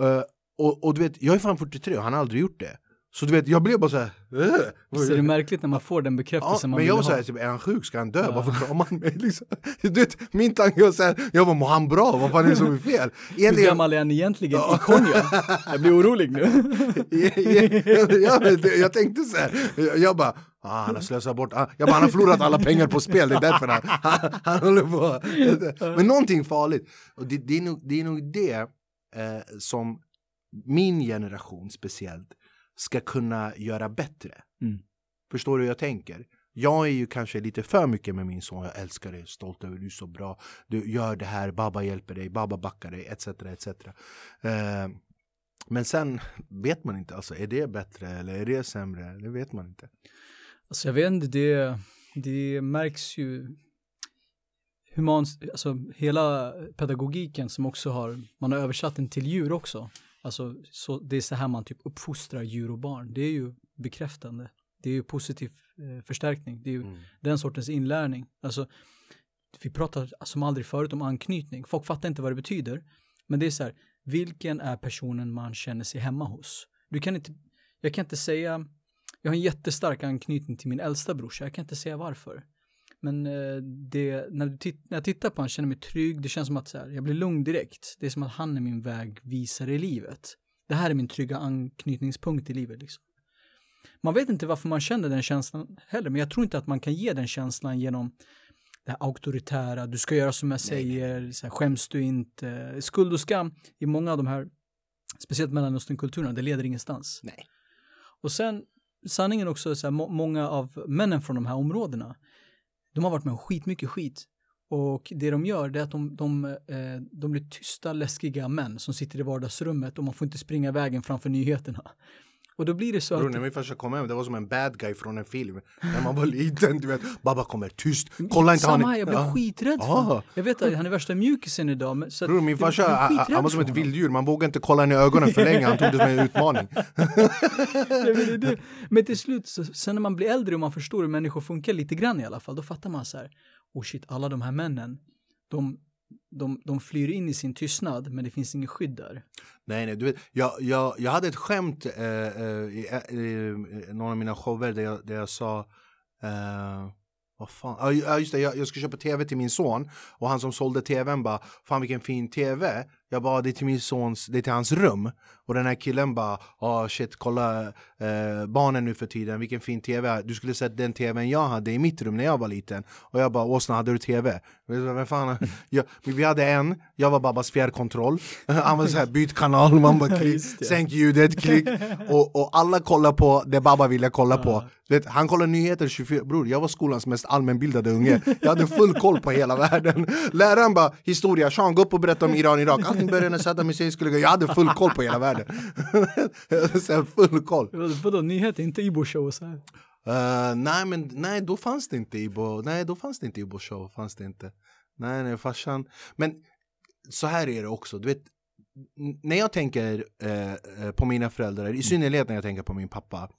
Uh, och, och du vet, jag är fan 43 och han har aldrig gjort det. Så du vet, jag blev bara såhär... Äh, så det är märkligt när man får den bekräftelsen ja, man Men jag var såhär, typ, är han sjuk? Ska han dö? Ja. Varför kramar han mig? *laughs* Liksom. Du vet, min tanke var såhär, jag bara, mår han bra? Vad fan är det som är fel? Egentligen... Hur gammal är han egentligen i Konya? Jag blir orolig nu. *laughs* jag, jag tänkte såhär, jag bara, Ah, han har slösat bort, ah, jag bara, han har förlorat alla pengar på spel, det är därför han, han, han håller på. Men någonting farligt. Och det, det, är, nog, det är nog det eh, som min generation speciellt ska kunna göra bättre. Mm. Förstår du hur jag tänker? Jag är ju kanske lite för mycket med min son. Jag älskar dig, stolt över dig, du är så bra. Du gör det här, Baba hjälper dig, Baba backar dig, etc. etc. Uh, men sen vet man inte, alltså, är det bättre eller är det sämre? Det vet man inte. Alltså jag vet inte, det, det märks ju human, alltså hela pedagogiken som också har, man har översatt den till djur också. Alltså, så det är så här man typ uppfostrar djur och barn. Det är ju bekräftande. Det är ju positiv eh, förstärkning. Det är ju mm. den sortens inlärning. Alltså, vi pratar som aldrig förut om anknytning. Folk fattar inte vad det betyder. Men det är så här, vilken är personen man känner sig hemma hos? Du kan inte, jag kan inte säga, jag har en jättestark anknytning till min äldsta brorsa. Jag kan inte säga varför. Men eh, det, när, du när jag tittar på honom känner jag mig trygg. Det känns som att så här, jag blir lugn direkt. Det är som att han är min vägvisare i livet. Det här är min trygga anknytningspunkt i livet. Liksom. Man vet inte varför man känner den känslan heller, men jag tror inte att man kan ge den känslan genom det här auktoritära, du ska göra som jag säger, så här, skäms du inte. Skuld och skam i många av de här, speciellt mellanösternkulturerna, det leder ingenstans. Nej. Och sen, sanningen också, så här, må många av männen från de här områdena, de har varit med om skitmycket skit. Och det de gör det är att de, de, eh, de blir tysta, läskiga män som sitter i vardagsrummet och man får inte springa vägen framför nyheterna. Och då blir det så Bror, att... när min farsa kom hem, det var som en bad guy från en film. När man var liten, du vet. Babba kommer tyst, kolla inte Samma han. här, jag blev Ja. skiträdd Ah. honom. Jag vet att han är värsta mjukisen idag. Men, så Bror, min farsa, han, var som ett honom. vilddjur. Man vågade inte kolla in i ögonen för länge. Han tog det som en *laughs* utmaning. Men, men till slut, så, sen när man blir äldre och man förstår hur människor funkar lite grann i alla fall, då fattar man så här, oh shit, alla de här männen, de, de, de flyr in i sin tystnad, men det finns inget skydd där. Nej, nej, du vet, jag, jag, jag hade ett skämt eh, eh i, eh, i, i någon av mina shower där jag, där jag sa eh, vad fan, ja ja, just det, jag, jag ska köpa tv till min son och han som sålde tvn bara, fan vilken fin tv. Jag bara, det är till min sons, det är till hans rum. Och den här killen bara, ah shit, kolla eh, barnen nu för tiden, vilken fin tv. Du skulle sett den tvn jag hade i mitt rum när jag var liten. Och jag bara, Åsna, hade du tv? Vem fan? *laughs* Jag, vi hade en, jag var Babbas fjärrkontroll. *laughs* Han var så här, byt kanal, man bara klick, sänk ljudet, klick. *laughs* Och, och alla kollar på det Babba ville kolla på. Vet, han kollar nyheter 24, bror jag var skolans mest allmänbildade unge. Jag hade full koll på hela världen. Läraren bara, historia, Sean gå upp och berätta om Iran-Irak. Allting började när Saddam Hussein skulle gå. Jag hade full koll på hela världen. Hade så full koll. Vadå, nyheter, inte Ibo show och så här? Uh, nej men nej då fanns det inte Ibo, nej då fanns det inte Ibo show, fanns det inte. Nej nej farsan, men så här är det också, du vet när jag tänker eh, eh, på mina föräldrar, i synnerhet när jag tänker på min pappa.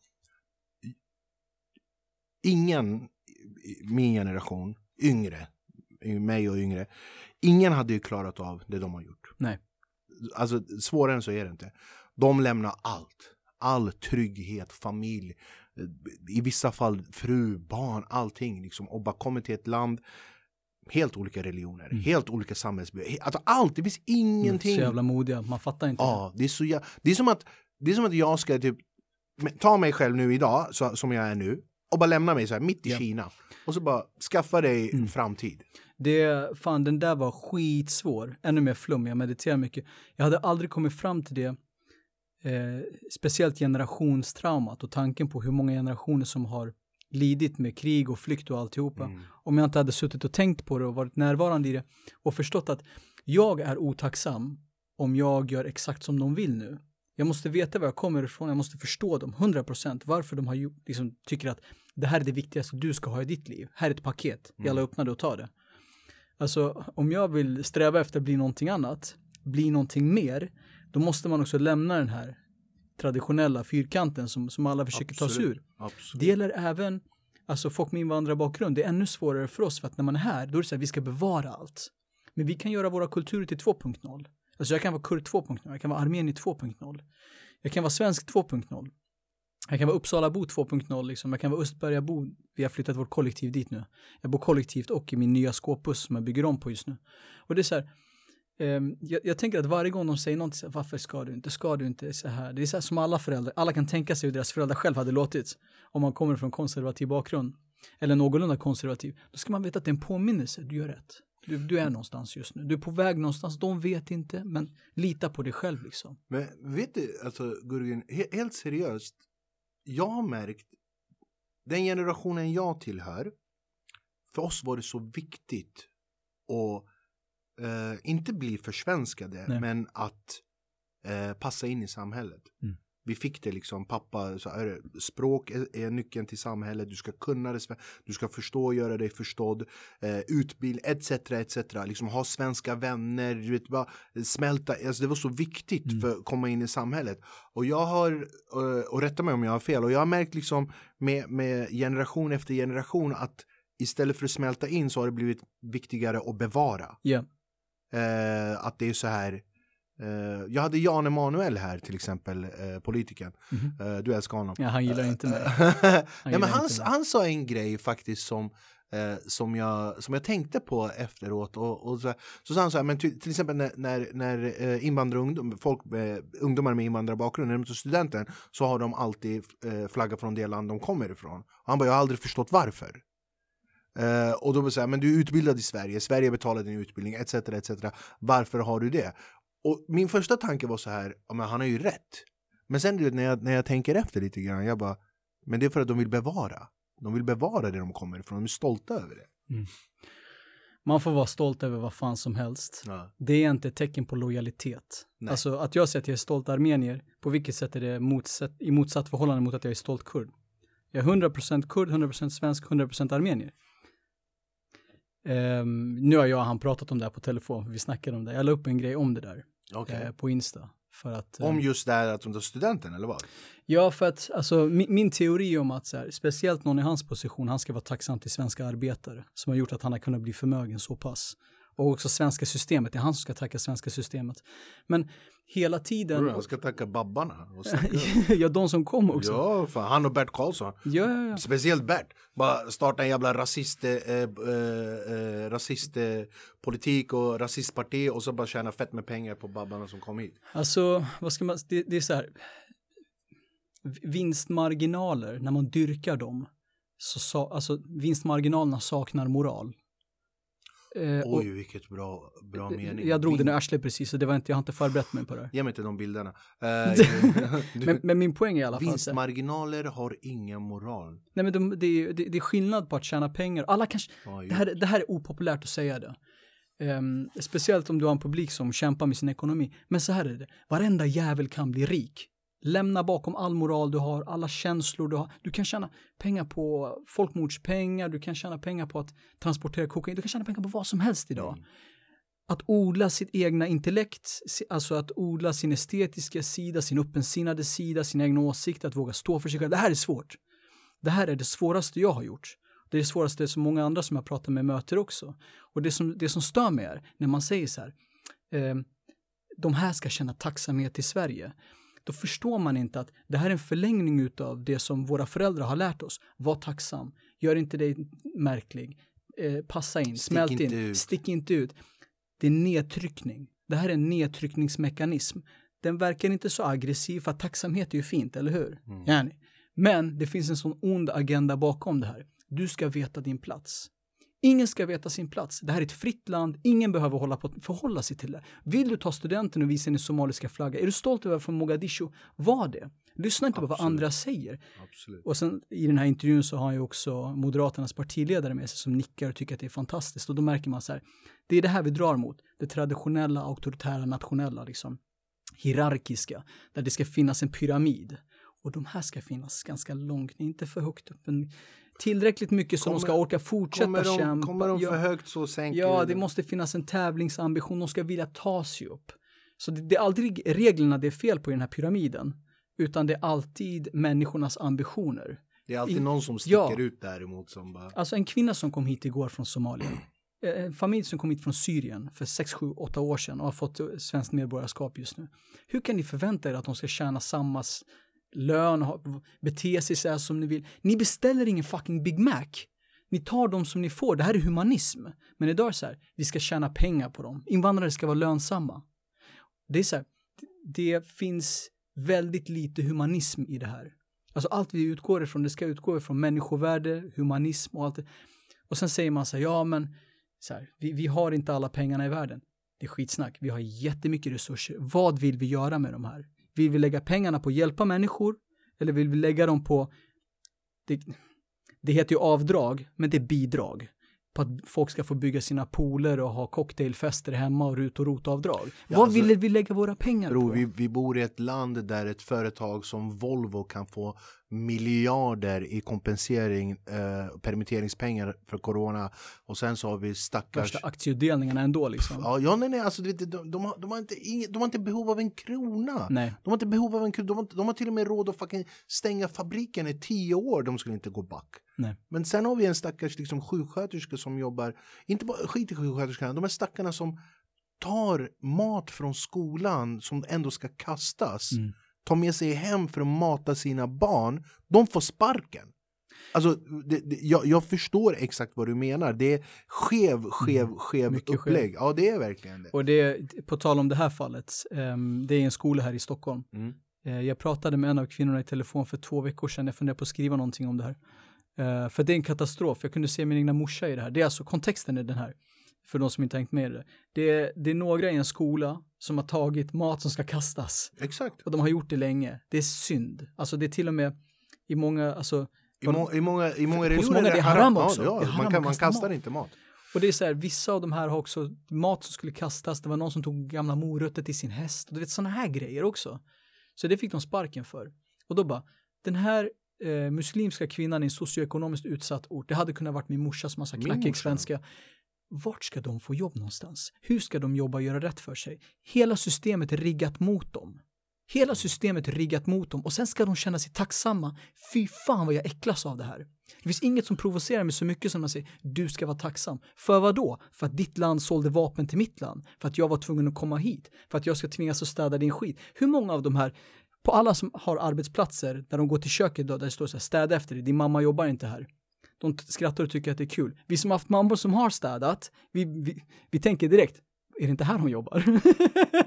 Ingen i min generation, yngre, mig och yngre, ingen hade ju klarat av det de har gjort. Nej. Alltså svårare än så är det inte. De lämnar allt. All trygghet, familj, eh, i vissa fall fru, barn, allting. Liksom, och bara kommer till ett land, helt olika religioner, Mm. helt olika samhällsbyggnader. Alltså allt, det finns ingenting. Så jävla modiga, man fattar inte. Ja, det är så jä- det är som att det är som att jag ska typ ta mig själv nu idag, så, som jag är nu, och bara lämna mig så här mitt i Ja. Kina. Och så bara skaffa dig Mm. framtid. Det, fan den där var skitsvår. Ännu mer flum, jag mediterar mycket. Jag hade aldrig kommit fram till det. Eh, speciellt generationstraumat och tanken på hur många generationer som har lidit med krig och flykt och alltihopa. Mm. Om jag inte hade suttit och tänkt på det och varit närvarande i det och förstått att jag är otacksam om jag gör exakt som de vill nu. Jag måste veta var jag kommer ifrån, jag måste förstå dem 100% varför de har liksom, tycker att det här är det viktigaste du ska ha i ditt liv. Här är ett paket, Mm. jävla öppna det och ta det. Alltså om jag vill sträva efter att bli någonting annat, bli någonting mer, då måste man också lämna den här traditionella fyrkanten som, som alla försöker ta sig Absolut. ur. Absolut. Det gäller även alltså folk med invandrarbakgrund. Det är ännu svårare för oss för att när man är här, då är det så här, vi ska bevara allt. Men vi kan göra våra kulturer till 2.0. Alltså jag kan vara kurd 2.0, jag kan vara armenier 2.0. Jag kan vara svensk 2.0. Jag kan vara Uppsalabo 2.0, liksom. jag kan vara Östbergabo. Vi har flyttat vårt kollektiv dit nu. Jag bor kollektivt och i min nya skåpbuss som jag bygger om på just nu. Och det är så här, um, jag, jag tänker att varje gång de säger någonting, så här, varför ska du inte, ska du inte, så här. Det är så här som alla föräldrar, alla kan tänka sig hur deras föräldrar själv hade låtit. Om man kommer från konservativ bakgrund, eller någorlunda konservativ, då ska man veta att det är en påminnelse, du gör rätt. Du, du är någonstans just nu, du är på väg någonstans, de vet inte, men lita på dig själv liksom. Men vet du, alltså Gurgen, he- helt seriöst. Jag har märkt, den generationen jag tillhör, för oss var det så viktigt att eh, inte bli försvenskade, Nej. men att eh, passa in i samhället. Mm. Vi fick det liksom, pappa, så är det, språk är, är nyckeln till samhället, du ska kunna det, du ska förstå och göra dig förstådd, eh, utbildning, etc, etc. Liksom ha svenska vänner, du vet, bara smälta, alltså det var så viktigt Mm. för att komma in i samhället. Och jag har, eh, och rätta mig om jag har fel, och jag har märkt liksom med, med generation efter generation att istället för att smälta in så har det blivit viktigare att bevara. Ja, Eh, att det är så här, jag hade Jan Emanuel här till exempel, eh, politikern. Mhm. Eh, du älskar honom. ja han gillar inte mig. *laughs* Nej, men han, han sa en grej faktiskt som, eh, som, jag, som jag tänkte på efteråt. Och, och så, så sa han så här, men till, till exempel när, när, när eh, invandrarungdom, folk, eh, ungdomar med invandrarbakgrund, när de tar studenten så har de alltid eh, flaggat från det land de kommer ifrån. Och han bara, jag har aldrig förstått varför. Eh, och då här, men du är utbildad i Sverige, Sverige betalar din utbildning, etc. etc. Varför har du det? Och min första tanke var så här, ja, men han har ju rätt. Men sen du vet, när jag, när jag tänker efter lite grann, jag bara, men det är för att de vill bevara. De vill bevara det de kommer ifrån, de är stolta över det. man får vara stolt över vad fan som helst. Ja. Det är inte ett tecken på lojalitet. Nej. Alltså att jag säger att jag är stolt armenier, på vilket sätt är det motsatt, i motsatt förhållande mot att jag är stolt kurd? Jag är 100% kurd, 100% svensk, 100% armenier. Ehm, nu har jag och han pratat om det här på telefon, för vi snackade om det. Jag la upp en grej om det där Okej. eh, på Insta. För att, eh, Om just det här att de tar studenten eller vad? Ja, för att alltså, min, min teori om att så här, speciellt någon i hans position, han ska vara tacksam till svenska arbetare som har gjort att han har kunnat bli förmögen så pass. Och också svenska systemet, det är han som ska tacka svenska systemet. Men hela tiden, Jag ska tacka babbarna. *laughs* ja de som kom också. ja, fan, han och Bert Karlsson. Ja, ja, ja. Speciellt Bert. Bara starta en jävla rasist, eh, eh, eh, rasist eh, politik och rasistparti och så bara tjäna fett med pengar på babbarna som kom hit. Alltså, vad ska man, det, det är så här, vinstmarginaler, när man dyrkar dem, så sa, alltså vinstmarginalerna saknar moral. Eh, och Oj, vilket bra, bra mening. jag drog den i arslet precis, så det var inte, jag har inte förberett mig på det här. Ge mig inte de bilderna. Eh, *laughs* du, Men, men min poäng är i alla fall, vinstmarginaler har ingen moral. nej men de, det, är- det, det är skillnad på att tjäna pengar. Alla kanske, Ja, det här, det här är opopulärt att säga det. Ehm, speciellt om du har en publik som kämpar med sin ekonomi. Men så här är det, varenda jävel kan bli rik. Lämna bakom all moral du har, alla känslor du har. Du kan tjäna pengar på folkmordspengar, du kan tjäna pengar på att transportera kokain, du kan tjäna pengar på vad som helst idag. Att odla sitt egna intellekt, alltså att odla sin estetiska sida, sin öppensinnade sida, sin egna åsikt, att våga stå för sig själv. Det här är svårt. Det här är det svåraste jag har gjort. Det är det svåraste som många andra som jag pratar med möter också. Och det som, det som stör mig är när man säger så här, eh, de här ska känna tacksamhet i Sverige. Då förstår man inte att det här är en förlängning av det som våra föräldrar har lärt oss. Var tacksam, gör inte dig märklig, eh, passa in, Stick smält in, ut. stick inte ut. Det är nedtryckning. Det här är en nedtryckningsmekanism. Den verkar inte så aggressiv, för att tacksamhet är ju fint, eller hur? Mm. Men det finns en sån ond agenda bakom det här. Du ska veta din plats. Ingen ska veta sin plats. Det här är ett fritt land. Ingen behöver hålla på att förhålla sig till det. Vill du ta studenten och visa din somaliska flagga? Är du stolt över att vara från Mogadishu? Var det. Lyssna inte på vad Absolut. andra säger. Absolut. Och sen i den här intervjun så har han ju också Moderaternas partiledare med sig som nickar och tycker att det är fantastiskt. Och då märker man så här, det är det här vi drar mot. Det traditionella, auktoritära, nationella, liksom hierarkiska, där det ska finnas en pyramid. Och de här ska finnas ganska långt, inte för högt upp, men tillräckligt mycket så de ska Kommer- orka fortsätta Kommer de, kämpa. kommer de för högt så sänker Ja, det måste finnas en tävlingsambition, de ska vilja ta sig upp. Så det, det är aldrig reglerna det är fel på i den här pyramiden, utan det är alltid människornas ambitioner. Det är alltid I- någon som sticker ja. ut däremot som bara... Alltså en kvinna som kom hit igår från Somalia, *clears throat* eh, en familj som kom hit från Syrien för 6, 7, 8 år sedan och har fått eh, svenskt medborgarskap just nu. Hur kan ni förvänta er att de ska tjäna samma lön, bete sig så här som ni vill? Ni beställer ingen fucking Big Mac. Ni tar dem som ni får, det här är humanism. Men idag är det så här, vi ska tjäna pengar på dem. Invandrare ska vara lönsamma. Det är så här, det finns väldigt lite humanism i det här. Alltså allt vi utgår ifrån, det ska utgå ifrån människovärde, humanism och allt det. Och sen säger man så här, ja men så här, vi, vi har inte alla pengarna i världen. Det är skitsnack, vi har jättemycket resurser. Vad vill vi göra med de här? Vill vi lägga pengarna på att hjälpa människor? Eller vill vi lägga dem på, det, det heter ju avdrag, men det är bidrag. På att folk ska få bygga sina pooler och ha cocktailfester hemma och rut och rotavdrag. Ja, Vad alltså- vill vi lägga våra pengar Bro, på? vi, vi bor i ett land där ett företag som Volvo kan få miljarder i kompensering, eh, permitteringspengar för corona. Och sen så har vi stackars... Värsta aktieutdelningarna ändå liksom. Ja, ja nej, nej, alltså vet, de, de, har, de, har inte, de har inte behov av en krona. Nej. De har inte behov av en krona. De har, de har till och med råd att fucking stänga fabriken i tio år. De skulle inte gå back. Nej. Men sen har vi en stackars liksom, sjuksköterska som jobbar, inte bara skit i sjuksköterskorna, de här stackarna som tar mat från skolan som ändå ska kastas, Mm. Tar med sig hem för att mata sina barn, de får sparken. Alltså, det, det, jag, jag förstår exakt vad du menar. Det är skev, skev, skev Mm. Mycket skev. upplägg. Ja, det är verkligen det. Och det, på tal om det här fallet, ehm, det är en skola här i Stockholm. Mm. Eh, jag pratade med en av kvinnorna i telefon för två veckor sedan, jag funderade på att skriva någonting om det här. Eh, för det är en katastrof, jag kunde se min egna morsa i det här. Det är alltså, kontexten är den här, för de som inte har hängt med i det. Det är, det är några i en skola som har tagit mat som ska kastas. Exakt. Och de har gjort det länge. Det är synd. Alltså det är till och med i många, alltså I, må, i många, i många religioner många det är haram också. Ja, ja, haram man, kan, man kasta kastar mat. inte mat. Och det är så här, vissa av de här har också mat som skulle kastas, det var någon som tog gamla morötter till sin häst, och du vet sådana här grejer också. Så det fick de sparken för. Och då bara, den här eh, muslimska kvinnan i en socioekonomiskt utsatt ort, det hade kunnat varit min morsas massa knackig svenska. Vart ska de få jobb någonstans? Hur ska de jobba och göra rätt för sig? Hela systemet är riggat mot dem. Hela systemet är riggat mot dem och sen ska de känna sig tacksamma. Fy fan vad jag äcklas av det här. Det finns inget som provocerar mig så mycket som att säga du ska vara tacksam. För vad då? För att ditt land sålde vapen till mitt land. För att jag var tvungen att komma hit. För att jag ska tvingas att städa din skit. Hur många av de här på alla som har arbetsplatser där de går till köket då, där det står så här, städa efter dig, din mamma jobbar inte här. De skrattar och tycker att det är kul. Vi som har haft mammor som har städat, vi, vi, vi tänker direkt, är det inte här hon jobbar?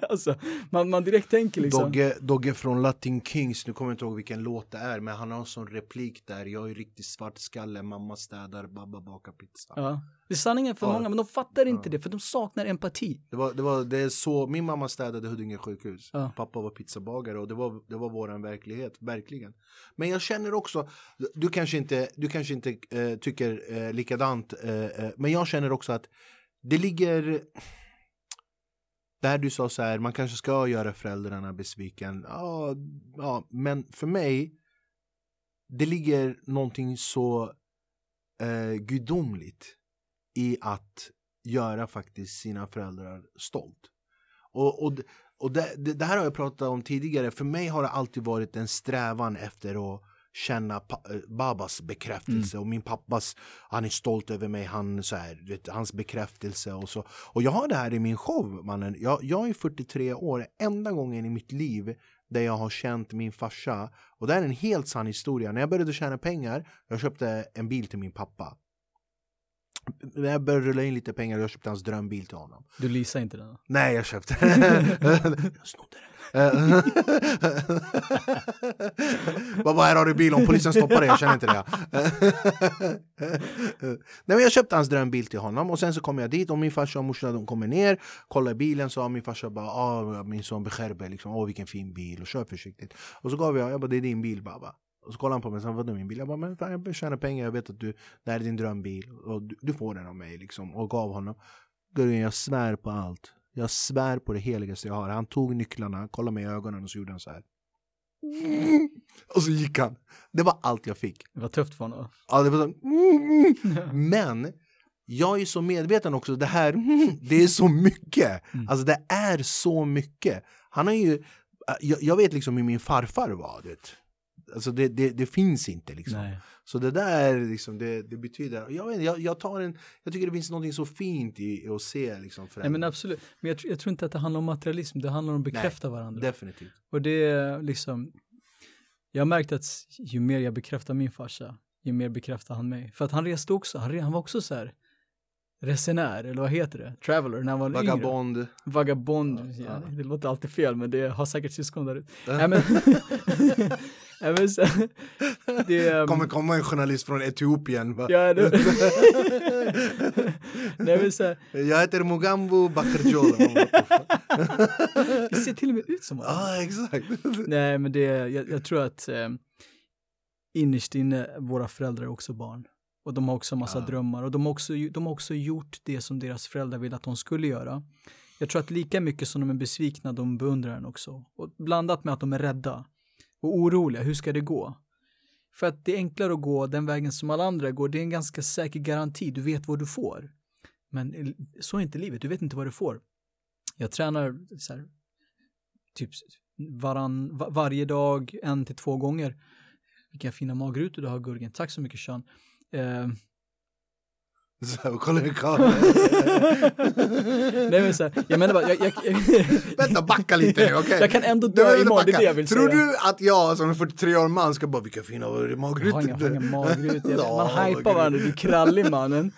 *laughs* alltså, man, man direkt tänker liksom. Dogge, Dogge från Latin Kings, nu kommer jag inte ihåg vilken låt det är, men han har en sån replik där, jag är riktigt svartskalle, mamma städar, babba bakar pizza. Ja. Det är sanningen för ja. många, men de fattar inte ja. det, för de saknar empati. Det var, det var, det är så, min mamma städade Huddinge sjukhus, ja. pappa var pizzabagare och det var, det var våran verklighet, verkligen. Men jag känner också, du kanske inte, du kanske inte äh, tycker äh, likadant, äh, men jag känner också att det ligger där du sa så här, man kanske ska göra föräldrarna besviken. Ja, ja men för mig, det ligger någonting så eh, gudomligt i att göra faktiskt sina föräldrar stolt. Och, och, och det, det, det, här har jag pratat om tidigare, för mig har det alltid varit en strävan efter att känna eh, Babas bekräftelse mm. och min pappas, han är stolt över mig, han, så här, vet, hans bekräftelse och så. Och jag har det här i min show, mannen. Jag, jag är 43 år, enda gången i mitt liv där jag har känt min farsa. Och det är en helt sann historia. När jag började tjäna pengar, jag köpte en bil till min pappa. När jag började rulla in lite pengar, jag köpte hans drömbil till honom. Du leasade inte den? Nej, jag köpte den. *laughs* jag snodde den. *laughs* Vad här har du bil om polisen stoppar dig? Jag känner inte det. *laughs* Nej, men jag köpte hans drömbil till honom och sen så kom jag dit och min farsa och morsan de kommer ner, kollar bilen så min farsa bara ah, min son liksom, åh vilken fin bil och kör försiktigt. Och så gav jag, jag bara det är din bil baba. Och så kollade han på mig och sa vadå min bil? Jag bara men fan, jag tjänar pengar, jag vet att du, det här är din drömbil och du, du får den av mig liksom. Och gav honom. Gurgen jag svär på allt. Jag svär på det heligaste jag har. Han tog nycklarna, kollade mig i ögonen och så gjorde han så här. *laughs* Och så gick han. Det var allt jag fick. Det var tufft för honom. Ja, det var så... *laughs* Men jag är så medveten också, det här, *laughs* det är så mycket. Mm. Alltså det är så mycket. Han har ju, jag, jag vet liksom hur min farfar var. Det. Alltså det, det, det finns inte liksom. Nej. Så det där liksom, det, det betyder, jag, vet, jag, jag, tar en, jag tycker det finns något så fint i, i att se liksom Nej men absolut, men jag, jag, tror inte att det handlar om materialism, det handlar om att bekräfta Nej, varandra. Definitivt. Och det är liksom, jag har märkt att ju mer jag bekräftar min farsa, ju mer bekräftar han mig. För att han reste också, han, han var också så här, resenär, eller vad heter det? Traveler, när han var Vagabond. Yngre. Vagabond. Ja, ja. Det låter alltid fel, men det har säkert syskon där ute. *laughs* Nej, men, *laughs* men så, *laughs* det um... kommer komma en journalist från Etiopien. Ja, det... *laughs* Nej, men så... Jag heter Mugambo Bakarjola. *laughs* det ser till och med ut som honom. Ah, exakt. Nej, men det, jag, jag tror att um, innerst inne, våra föräldrar är också barn. Och de har också massa ja. drömmar och de har, också, de har också gjort det som deras föräldrar ville att de skulle göra. Jag tror att lika mycket som de är besvikna, de beundrar den också. Och blandat med att de är rädda och oroliga, hur ska det gå? För att det är enklare att gå den vägen som alla andra går, det är en ganska säker garanti, du vet vad du får. Men så är inte livet, du vet inte vad du får. Jag tränar så här, typ varann, varje dag, en till två gånger. Vilka fina magrutor du har Gurgen, tack så mycket Sean. Eh, så, kolla kameran. *laughs* Nej men så jag menar bara, jag, jag, *laughs* Vänta, backa lite nu, okej? Okay? Jag kan ändå dö imorgon, det är det jag vill Tror säga. du att jag som en 43-årig man ska bara, vilka fina magrutor? Jag har inga, inga magrutor, man hypar varandra, du är krallig mannen.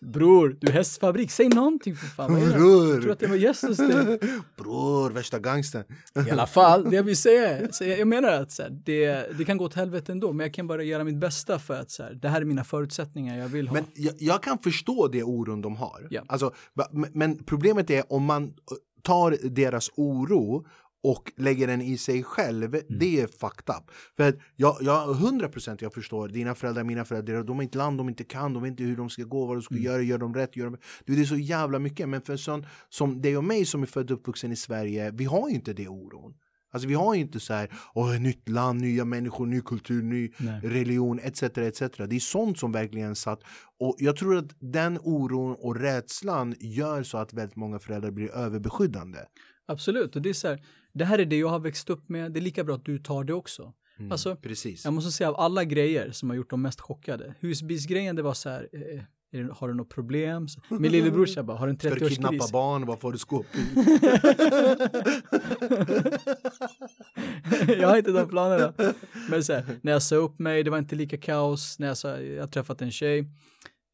Bror, du är hästfabrik, säg någonting för fan. Bror! Jag tror att jag var gäst hos dig. Bror, värsta gangsten. I alla fall, det jag vill säga så jag menar att så här, det, det kan gå åt helvete ändå, men jag kan bara göra mitt bästa för att så här, det här är mina förutsättningar jag vill ha. Men jag, jag kan förstå det oron de har. Ja. Alltså, men problemet är om man tar deras oro och lägger den i sig själv, mm. det är fucked up. För jag, jag 100% jag förstår, dina föräldrar, mina föräldrar, de har inte land, de inte kan, de vet inte hur de ska gå, vad de ska mm. göra, gör de rätt, gör de... Det är så jävla mycket, men för en sån som dig och mig som är född och uppvuxen i Sverige, vi har ju inte det oron. Alltså vi har ju inte så här, åh, nytt land, nya människor, ny kultur, ny Nej. religion etc. etc. Det är sånt som verkligen satt. Och jag tror att den oron och rädslan gör så att väldigt många föräldrar blir överbeskyddande. Absolut, och det är så här, det här är det jag har växt upp med, det är lika bra att du tar det också. Mm, alltså, precis. Jag måste säga av alla grejer som har gjort dem mest chockade, husbilsgrejen det var så här, eh, har du något problem? *laughs* Min lillebrorsa bara, har du en 30-årskris? Ska du kidnappa barn? Varför har du skåp *laughs* Jag har inte de planerna. Men så här, när jag sa upp mig, det var inte lika kaos. När jag sa, jag har träffat en tjej,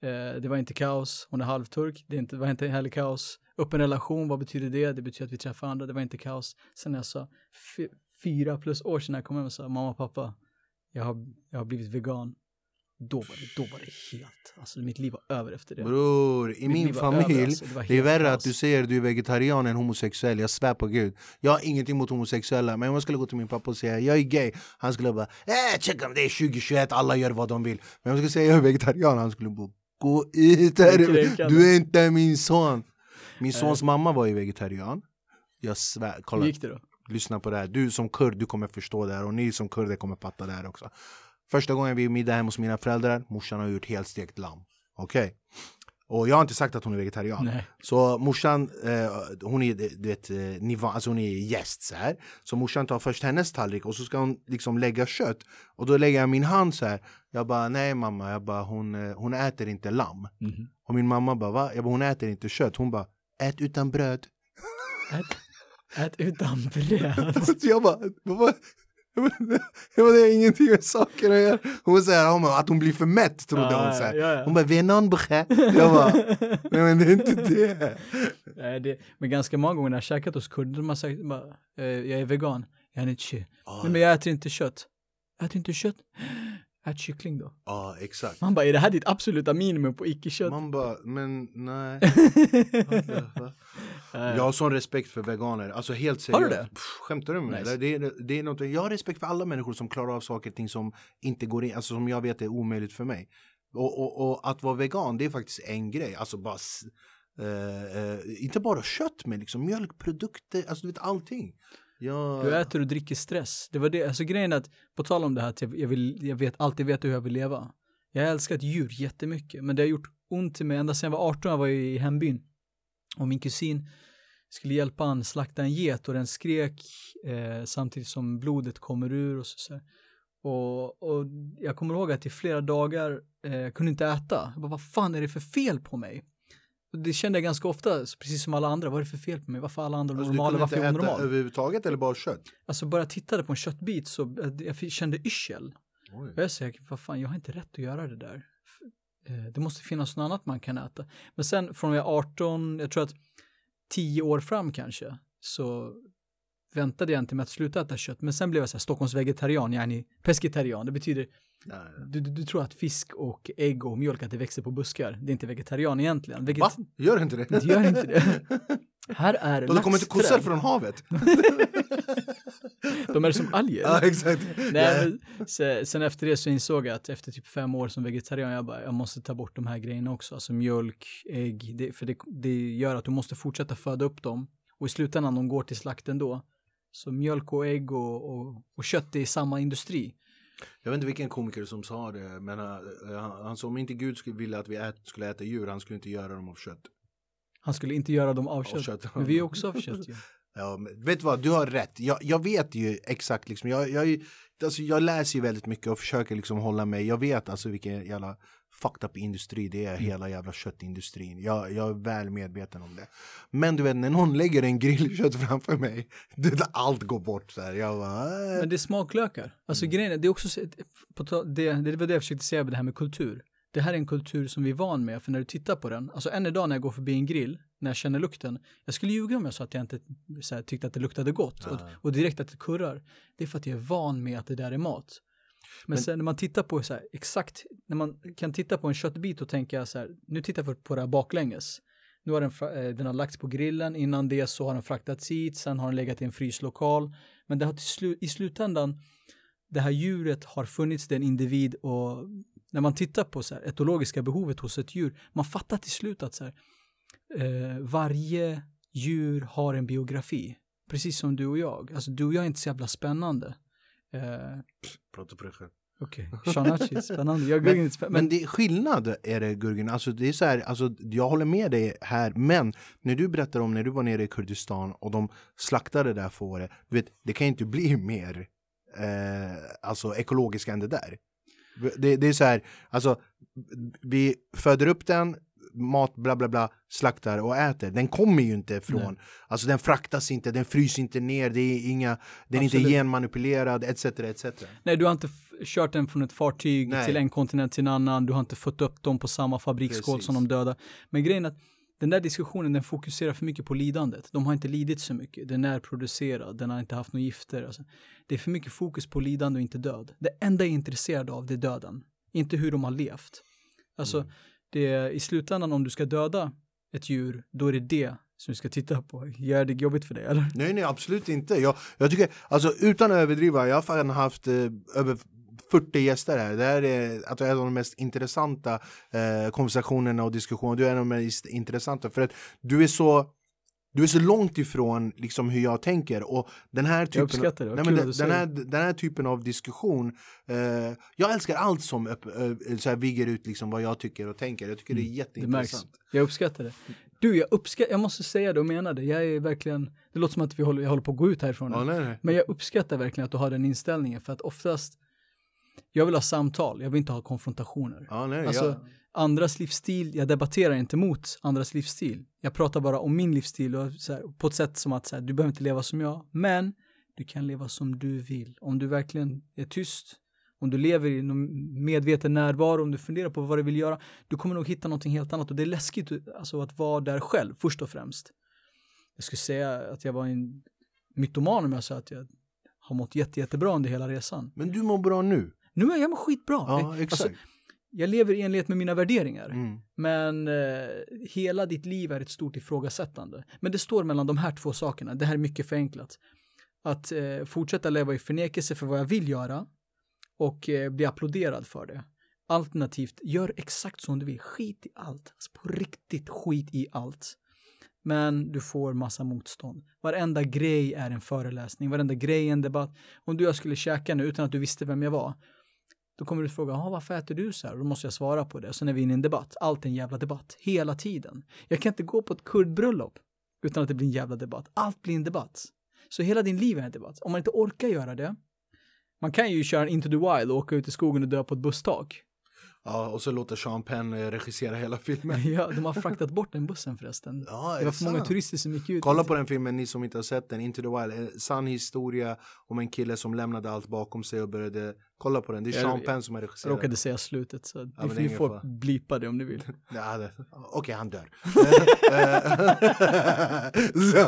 eh, det var inte kaos. Hon är halvturk, det, inte, det var inte heller kaos. Upp en relation, vad betyder det? Det betyder att vi träffar andra, det var inte kaos. Sen när jag sa, fyra plus år sedan jag kom hem och sa, mamma pappa, jag har, jag har blivit vegan då var det, då var det helt, alltså mitt liv var över efter det. Bror, i min familj, över, alltså, det, det, är värre att du säger du är vegetarian än homosexuell, jag svär på gud. Jag har ingenting mot homosexuella, men om jag skulle gå till min pappa och säga jag är gay, han skulle bara eh, checka om det är 2021, alla gör vad de vill. Men om jag skulle säga jag är vegetarian, han skulle bara gå ut du är inte min son. Min sons mamma var ju vegetarian. Jag svär, kolla. Gick det då? Lyssna på det här, du som kurd du kommer förstå det här och ni som kurder kommer fatta det här också. Första gången vi är middag hemma hos mina föräldrar, morsan har gjort helstekt lamm. Okej? Okay? Och jag har inte sagt att hon är vegetarian. Nej. Så morsan, eh, hon är, du vet, eh, niva, alltså hon är gäst så här. Så morsan tar först hennes tallrik och så ska hon liksom lägga kött. Och då lägger jag min hand så här. Jag bara, nej mamma, jag bara, hon, eh, hon äter inte lamm. Mm -hmm. Och min mamma bara, va? Jag bara, hon äter inte kött. Hon bara, ät utan bröd. Ät, ät utan bröd? *laughs* jag bara, *laughs* det det ingenting med saken att göra. Hon säger hon att hon blir för mätt trodde hon. Så ja, ja. Hon bara, venonbrä. Jag bara, nej men det är inte det. *laughs* Nej, det. Men ganska många gånger när jag käkat hos kurder, de har sagt bara, eh, jag är vegan. Jag är inte ah, Nej men jag äter inte kött. Jag äter inte kött. Ät kyckling då. Ja, exakt. Man bara, är det här ditt absoluta minimum på icke-kött? Man bara, men nej. *laughs* *laughs* jag har sån respekt för veganer. Alltså helt seriöst. Har du det? Pff, skämtar du med mig? Nice. Det, är, det är något, jag har respekt för alla människor som klarar av saker och ting som inte går in, alltså som jag vet är omöjligt för mig. Och, och, och att vara vegan, det är faktiskt en grej. Alltså bara, uh, uh, inte bara kött, men liksom mjölkprodukter, alltså du vet allting. Ja. Du äter och dricker stress. Det var det, alltså grejen är att, på tal om det här att jag, vill, jag vet, alltid vet hur jag vill leva. Jag har älskat djur jättemycket, men det har gjort ont i mig ända sedan jag var 18, jag var i hembyn. Och min kusin skulle hjälpa han slakta en get och den skrek eh, samtidigt som blodet kommer ur och så, så och, och, jag kommer ihåg att i flera dagar eh, kunde inte äta. Jag bara, vad fan är det för fel på mig? Det kände jag ganska ofta, precis som alla andra. Vad är det för fel på mig? Varför är alla andra alltså, normala? Varför är jag normal? överhuvudtaget eller bara kött? Alltså bara jag tittade på en köttbit så eh, jag kände yrsel. Och jag säger, vad fan, jag har inte rätt att göra det där. Eh, det måste finnas något annat man kan äta. Men sen från jag är 18, jag tror att 10 år fram kanske, så väntade jag inte med att sluta äta kött. Men sen blev jag så här Stockholms vegetarian, yani pescetarian. Det betyder du, du, du, tror att fisk och ägg och mjölk att det växer på buskar. Det är inte vegetarian egentligen. Veget Va? Gör inte det? Det gör inte det. *laughs* Här är. De kommer inte kossor från havet. *laughs* De är som alger. *laughs* Ja, exakt. Nej, sen, sen efter det så insåg jag att efter typ fem år som vegetarian, jag bara, jag måste ta bort de här grejerna också. Alltså mjölk, ägg, det, för det, det gör att du måste fortsätta föda upp dem. Och i slutändan, de går till slakt ändå. Så mjölk och ägg och, och, och kött, är samma industri. Jag vet inte vilken komiker som sa det, men uh, han, han sa om inte Gud skulle vilja att vi ät, skulle äta djur, han skulle inte göra dem av kött. Han skulle inte göra dem av kött. Kött. Men vi är också av kött. *laughs* Ja, men vet du vad, du har rätt. Jag, jag vet ju exakt, liksom, jag, jag, alltså, jag läser ju väldigt mycket och försöker liksom hålla mig. Jag vet alltså vilken jävla fucked up industri det är, mm. hela jävla köttindustrin. Jag, jag är väl medveten om det. Men du vet, när någon lägger en grillkött framför mig, *laughs* det, allt går bort så här. Jag bara, äh. Men det är smaklökar. Alltså mm. grejen det är också, på, det, det var det jag försökte säga med det här med kultur. Det här är en kultur som vi är van med, för när du tittar på den, alltså än idag när jag går förbi en grill, när jag känner lukten, jag skulle ljuga om jag sa att jag inte här, tyckte att det luktade gott och, och, direkt att det kurrar. Det är för att jag är van med att det där är mat. Men, Men sen när man tittar på så här, exakt, när man kan titta på en köttbit och tänka så här, nu tittar jag på det här baklänges. Nu har den, eh, den har lagts på grillen, innan det så har den fraktats hit, sen har den legat i en fryslokal. Men det har till slu i slutändan, det här djuret har funnits, det är en individ och när man tittar på så här, etologiska behovet hos ett djur, man fattar till slut att så här, eh, varje djur har en biografi. Precis som du och jag. Alltså du och jag är inte så jävla spännande. Eh, Prata själv. Okej, okay. Shanachi, *laughs* spännande. Jag men, men, men det är skillnad är det Gurgen, alltså det är så här, alltså jag håller med dig här, men när du berättar om när du var nere i Kurdistan och de slaktade det där fåret, du vet, det kan inte bli *laughs* mer eh, alltså ekologiskt än det där. Det, det är så här, alltså vi föder upp den, mat, bla bla bla, slaktar och äter. Den kommer ju inte från, Nej. alltså den fraktas inte, den fryser inte ner, det är inga, den är inte genmanipulerad etc. etc. Nej, du har inte kört den från ett fartyg Nej. till en kontinent till en annan, du har inte fått upp dem på samma fabriksskål som de döda. Men grejen är att den där diskussionen den fokuserar för mycket på lidandet. De har inte lidit så mycket. Den är producerad, den har inte haft några gifter. Alltså, det är för mycket fokus på lidande och inte död. Det enda jag är intresserad av det är döden. Inte hur de har levt. Alltså, mm det är, i slutändan om du ska döda ett djur, då är det det som du ska titta på. Gör det jobbigt för dig eller? Nej, nej, absolut inte. Jag, jag tycker, alltså utan att överdriva, jag har fan haft eh, över 40 gäster här. Det här är alltså, en av de mest intressanta eh, konversationerna och diskussionerna. Du är en av de mest intressanta för att du är så du är så långt ifrån liksom hur jag tänker. Och den här typen, jag uppskattar det, nej, men den, den, här, den här typen av diskussion eh, jag älskar allt som upp, eh, så här, vigger ut liksom vad jag tycker och tänker. Jag tycker mm. det är jätteintressant. Det jag uppskattar det. Du jag uppskattar, jag måste säga det och mena det. Jag är verkligen, det låter som att vi håller, jag håller på att gå ut härifrån ja, nej, nej. men jag uppskattar verkligen att du har den inställningen för att oftast jag vill ha samtal, jag vill inte ha konfrontationer. Ja, nej, alltså, ja. Andras livsstil, jag debatterar inte mot andras livsstil. Jag pratar bara om min livsstil och här, på ett sätt som att så här, du behöver inte leva som jag, men du kan leva som du vill. Om du verkligen är tyst, om du lever i någon medveten närvaro, om du funderar på vad du vill göra, du kommer nog hitta någonting helt annat och det är läskigt alltså, att vara där själv, först och främst. Jag skulle säga att jag var en mytoman om jag sa att jag har mått jätte, jättebra under hela resan. Men du mår bra nu? Nu är jag skitbra. Ja, exakt. Alltså, jag lever i enlighet med mina värderingar. Mm. Men eh, hela ditt liv är ett stort ifrågasättande. Men det står mellan de här två sakerna. Det här är mycket förenklat. Att eh, fortsätta leva i förnekelse för vad jag vill göra och eh, bli applåderad för det. Alternativt, gör exakt som du vill. Skit i allt. Alltså på riktigt skit i allt. Men du får massa motstånd. Varenda grej är en föreläsning, varenda grej är en debatt. Om du och jag skulle käka nu utan att du visste vem jag var, då kommer du fråga, varför äter du så här? Då måste jag svara på det. Och sen är vi inne i en debatt. Allt är en jävla debatt. Hela tiden. Jag kan inte gå på ett kurdbröllop utan att det blir en jävla debatt. Allt blir en debatt. Så hela din liv är en debatt. Om man inte orkar göra det, man kan ju köra Into the Wild och åka ut i skogen och dö på ett busstak. Ja, och så låter Sean Penn eh, regissera hela filmen. *laughs* ja, de har fraktat bort den bussen förresten. Ja, det var för många turister som gick ut. Kolla på den filmen, ni som inte har sett den, Into the Wild. En sann historia om en kille som lämnade allt bakom sig och började Kolla på den, det är Sean Penn som har regisserat. Jag råkade säga slutet så ja, ni får blipa det om ni vill. *laughs* ja, Okej, okay, han dör.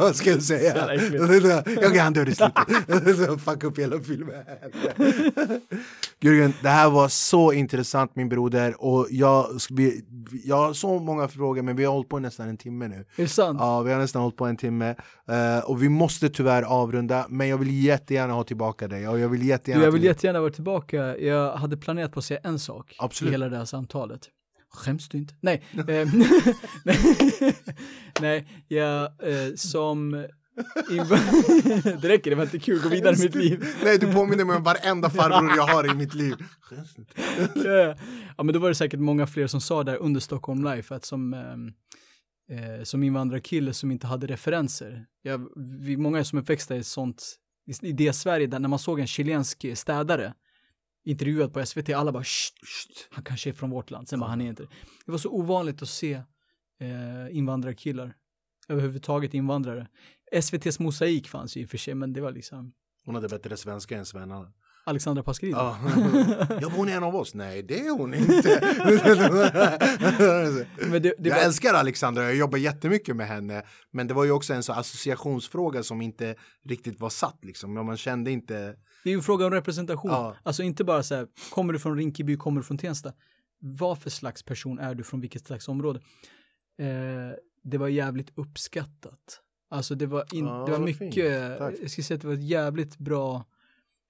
*laughs* så ska jag säga. *laughs* Okej, okay, han dör i slutet. Fuck upp hela filmen. Jürgen, det här var så intressant min broder och jag, vi, jag har så många frågor men vi har hållit på nästan en timme nu. Är det sant? Ja, vi har nästan hållit på en timme. Uh, och vi måste tyvärr avrunda men jag vill jättegärna ha tillbaka dig och jag vill jättegärna... Du, jag vill jättegärna vara tillbaka tillbaka, jag hade planerat på att säga en sak Absolut. i hela det här samtalet. Skäms du inte? Nej, eh, *laughs* nej, jag eh, som *laughs* det räcker, det var inte kul, gå vidare i mitt liv. Nej, du påminner mig om varenda farbror jag har i mitt liv. ja, ja, men då var det säkert många fler som sa där under Stockholm Life att som, ehm, eh, som invandrarkille som inte hade referenser. Jag, vi, många som är uppväxta i sånt, i det Sverige där när man såg en chilensk städare intervjuad på SVT, alla bara Sht, sht, han kanske är från vårt land, sen bara han är inte det. var så ovanligt att se eh, invandrarkillar, överhuvudtaget invandrare. SVTs mosaik fanns ju i och för sig, men det var liksom Hon hade bättre svenska än svennarna. Alexandra Pascalidou. Ja. *laughs* ja, hon är en av oss. Nej, det är hon inte. *laughs* det, det jag var... älskar Alexandra, jag jobbar jättemycket med henne. Men det var ju också en så associationsfråga som inte riktigt var satt. Liksom. Man kände inte det är ju en fråga om representation. Ja. Alltså inte bara så här, kommer du från Rinkeby, kommer du från Tensta? Vad för slags person är du från vilket slags område? eh, det var jävligt uppskattat. Alltså det var, in, ja, det var mycket, jag skulle säga att det var ett jävligt bra,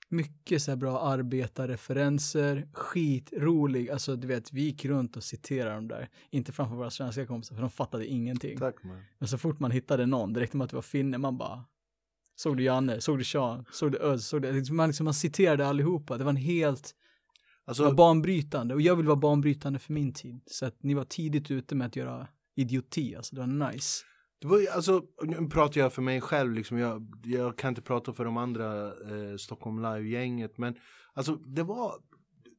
mycket så här bra arbetarreferenser, skitrolig, alltså du vet, vi gick runt och citerade dem där, inte framför våra svenska kompisar, för de fattade ingenting. Tack man. Men så fort man hittade någon, direkt med att det var finne, man bara, såg du Janne, såg du Sean, såg du Öz, såg du, man, liksom, man citerade allihopa, det var en helt, alltså, var banbrytande, och jag vill vara banbrytande för min tid, så att ni var tidigt ute med att göra idioti, alltså det var nice. Det var, alltså, nu pratar jag för mig själv, liksom, jag, jag kan inte prata för de andra eh, Stockholm Live-gänget, men alltså det var,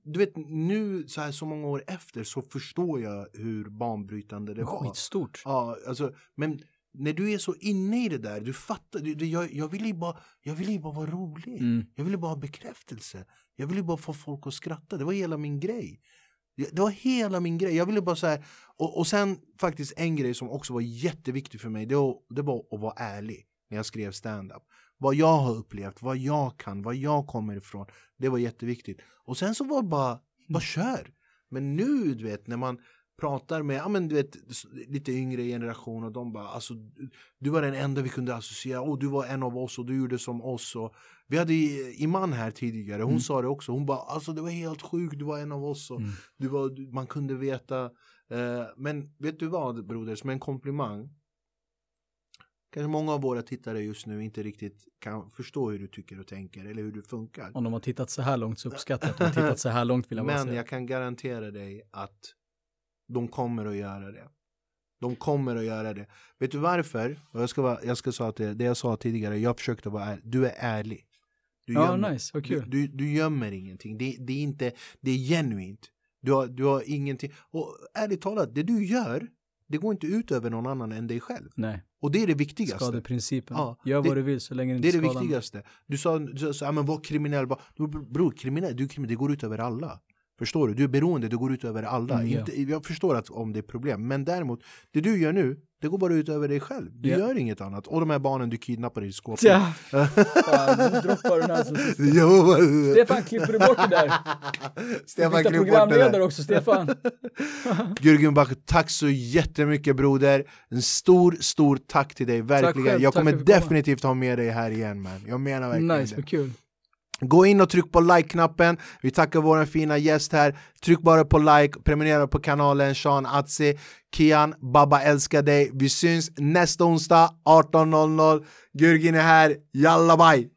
du vet nu så här så många år efter så förstår jag hur banbrytande det var. Skitstort. Ja, alltså, men när du är så inne i det där, du fattar, du, du, jag, jag ville ju bara, jag ville bara vara rolig. Mm. Jag ville bara ha bekräftelse. Jag ville bara få folk att skratta, det var hela min grej. Det var hela min grej. Jag ville bara så och, och sen faktiskt en grej som också var jätteviktig för mig, det var, det var att vara ärlig när jag skrev stand-up. Vad jag har upplevt, vad jag kan, vad jag kommer ifrån. Det var jätteviktigt. Och sen så var det bara, bara kör. Men nu, du vet, när man pratar med ja, men, du vet, lite yngre generation och de bara alltså, du var den enda vi kunde associera, och du var en av oss och du gjorde som oss. Och, vi hade Iman här tidigare, hon mm. sa det också, hon bara alltså det var helt sjukt, du var en av oss och mm. du var, man kunde veta. Eh, men vet du vad broder, som en komplimang Kanske många av våra tittare just nu inte riktigt kan förstå hur du tycker och tänker eller hur du funkar. Om de har tittat så här långt så uppskattar jag att de har *laughs* tittat så här långt vill jag Men säga. jag kan garantera dig att de kommer att göra det. De kommer att göra det. Vet du varför? Och jag ska, vara, jag ska säga det, det jag sa tidigare, jag försökte vara ärlig. Du är ärlig. Du ja, gömmer, nice, vad kul. Du, du, du gömmer ingenting. Det, det, är inte, det är genuint. Du har, du har ingenting. Och ärligt talat, det du gör, det går inte ut över någon annan än dig själv. Nej. Och det är det viktigaste. Skadeprincipen. Ja, Gör vad det, du vill så länge det inte Det är det viktigaste. Du sa, du sa men var kriminell. Bror, kriminell, du, kriminell, det går ut över alla. Förstår du? Du är beroende, det går ut över alla. Mm, Inte, jag förstår att om det är problem, men däremot, det du gör nu, det går bara ut över dig själv. Du yeah. gör inget annat. Och de här barnen du kidnappar i skåpet. Ja. *laughs* Fan, nu droppar du den här som Stefan, klipper du bort det där? *laughs* Stefan, klipp bort det där. också, Stefan. *laughs* Gürgen Bach, tack så jättemycket broder. En stor, stor tack till dig, verkligen. Själv, jag kommer definitivt ha med dig här igen man. Jag menar verkligen nice, det. kul. Gå in och tryck på like-knappen, vi tackar vår fina gäst här. Tryck bara på like, prenumerera på kanalen Sean Atzi. Kian, Baba älskar dig. Vi syns nästa onsdag 18.00 Gurgin är här, jalla bye!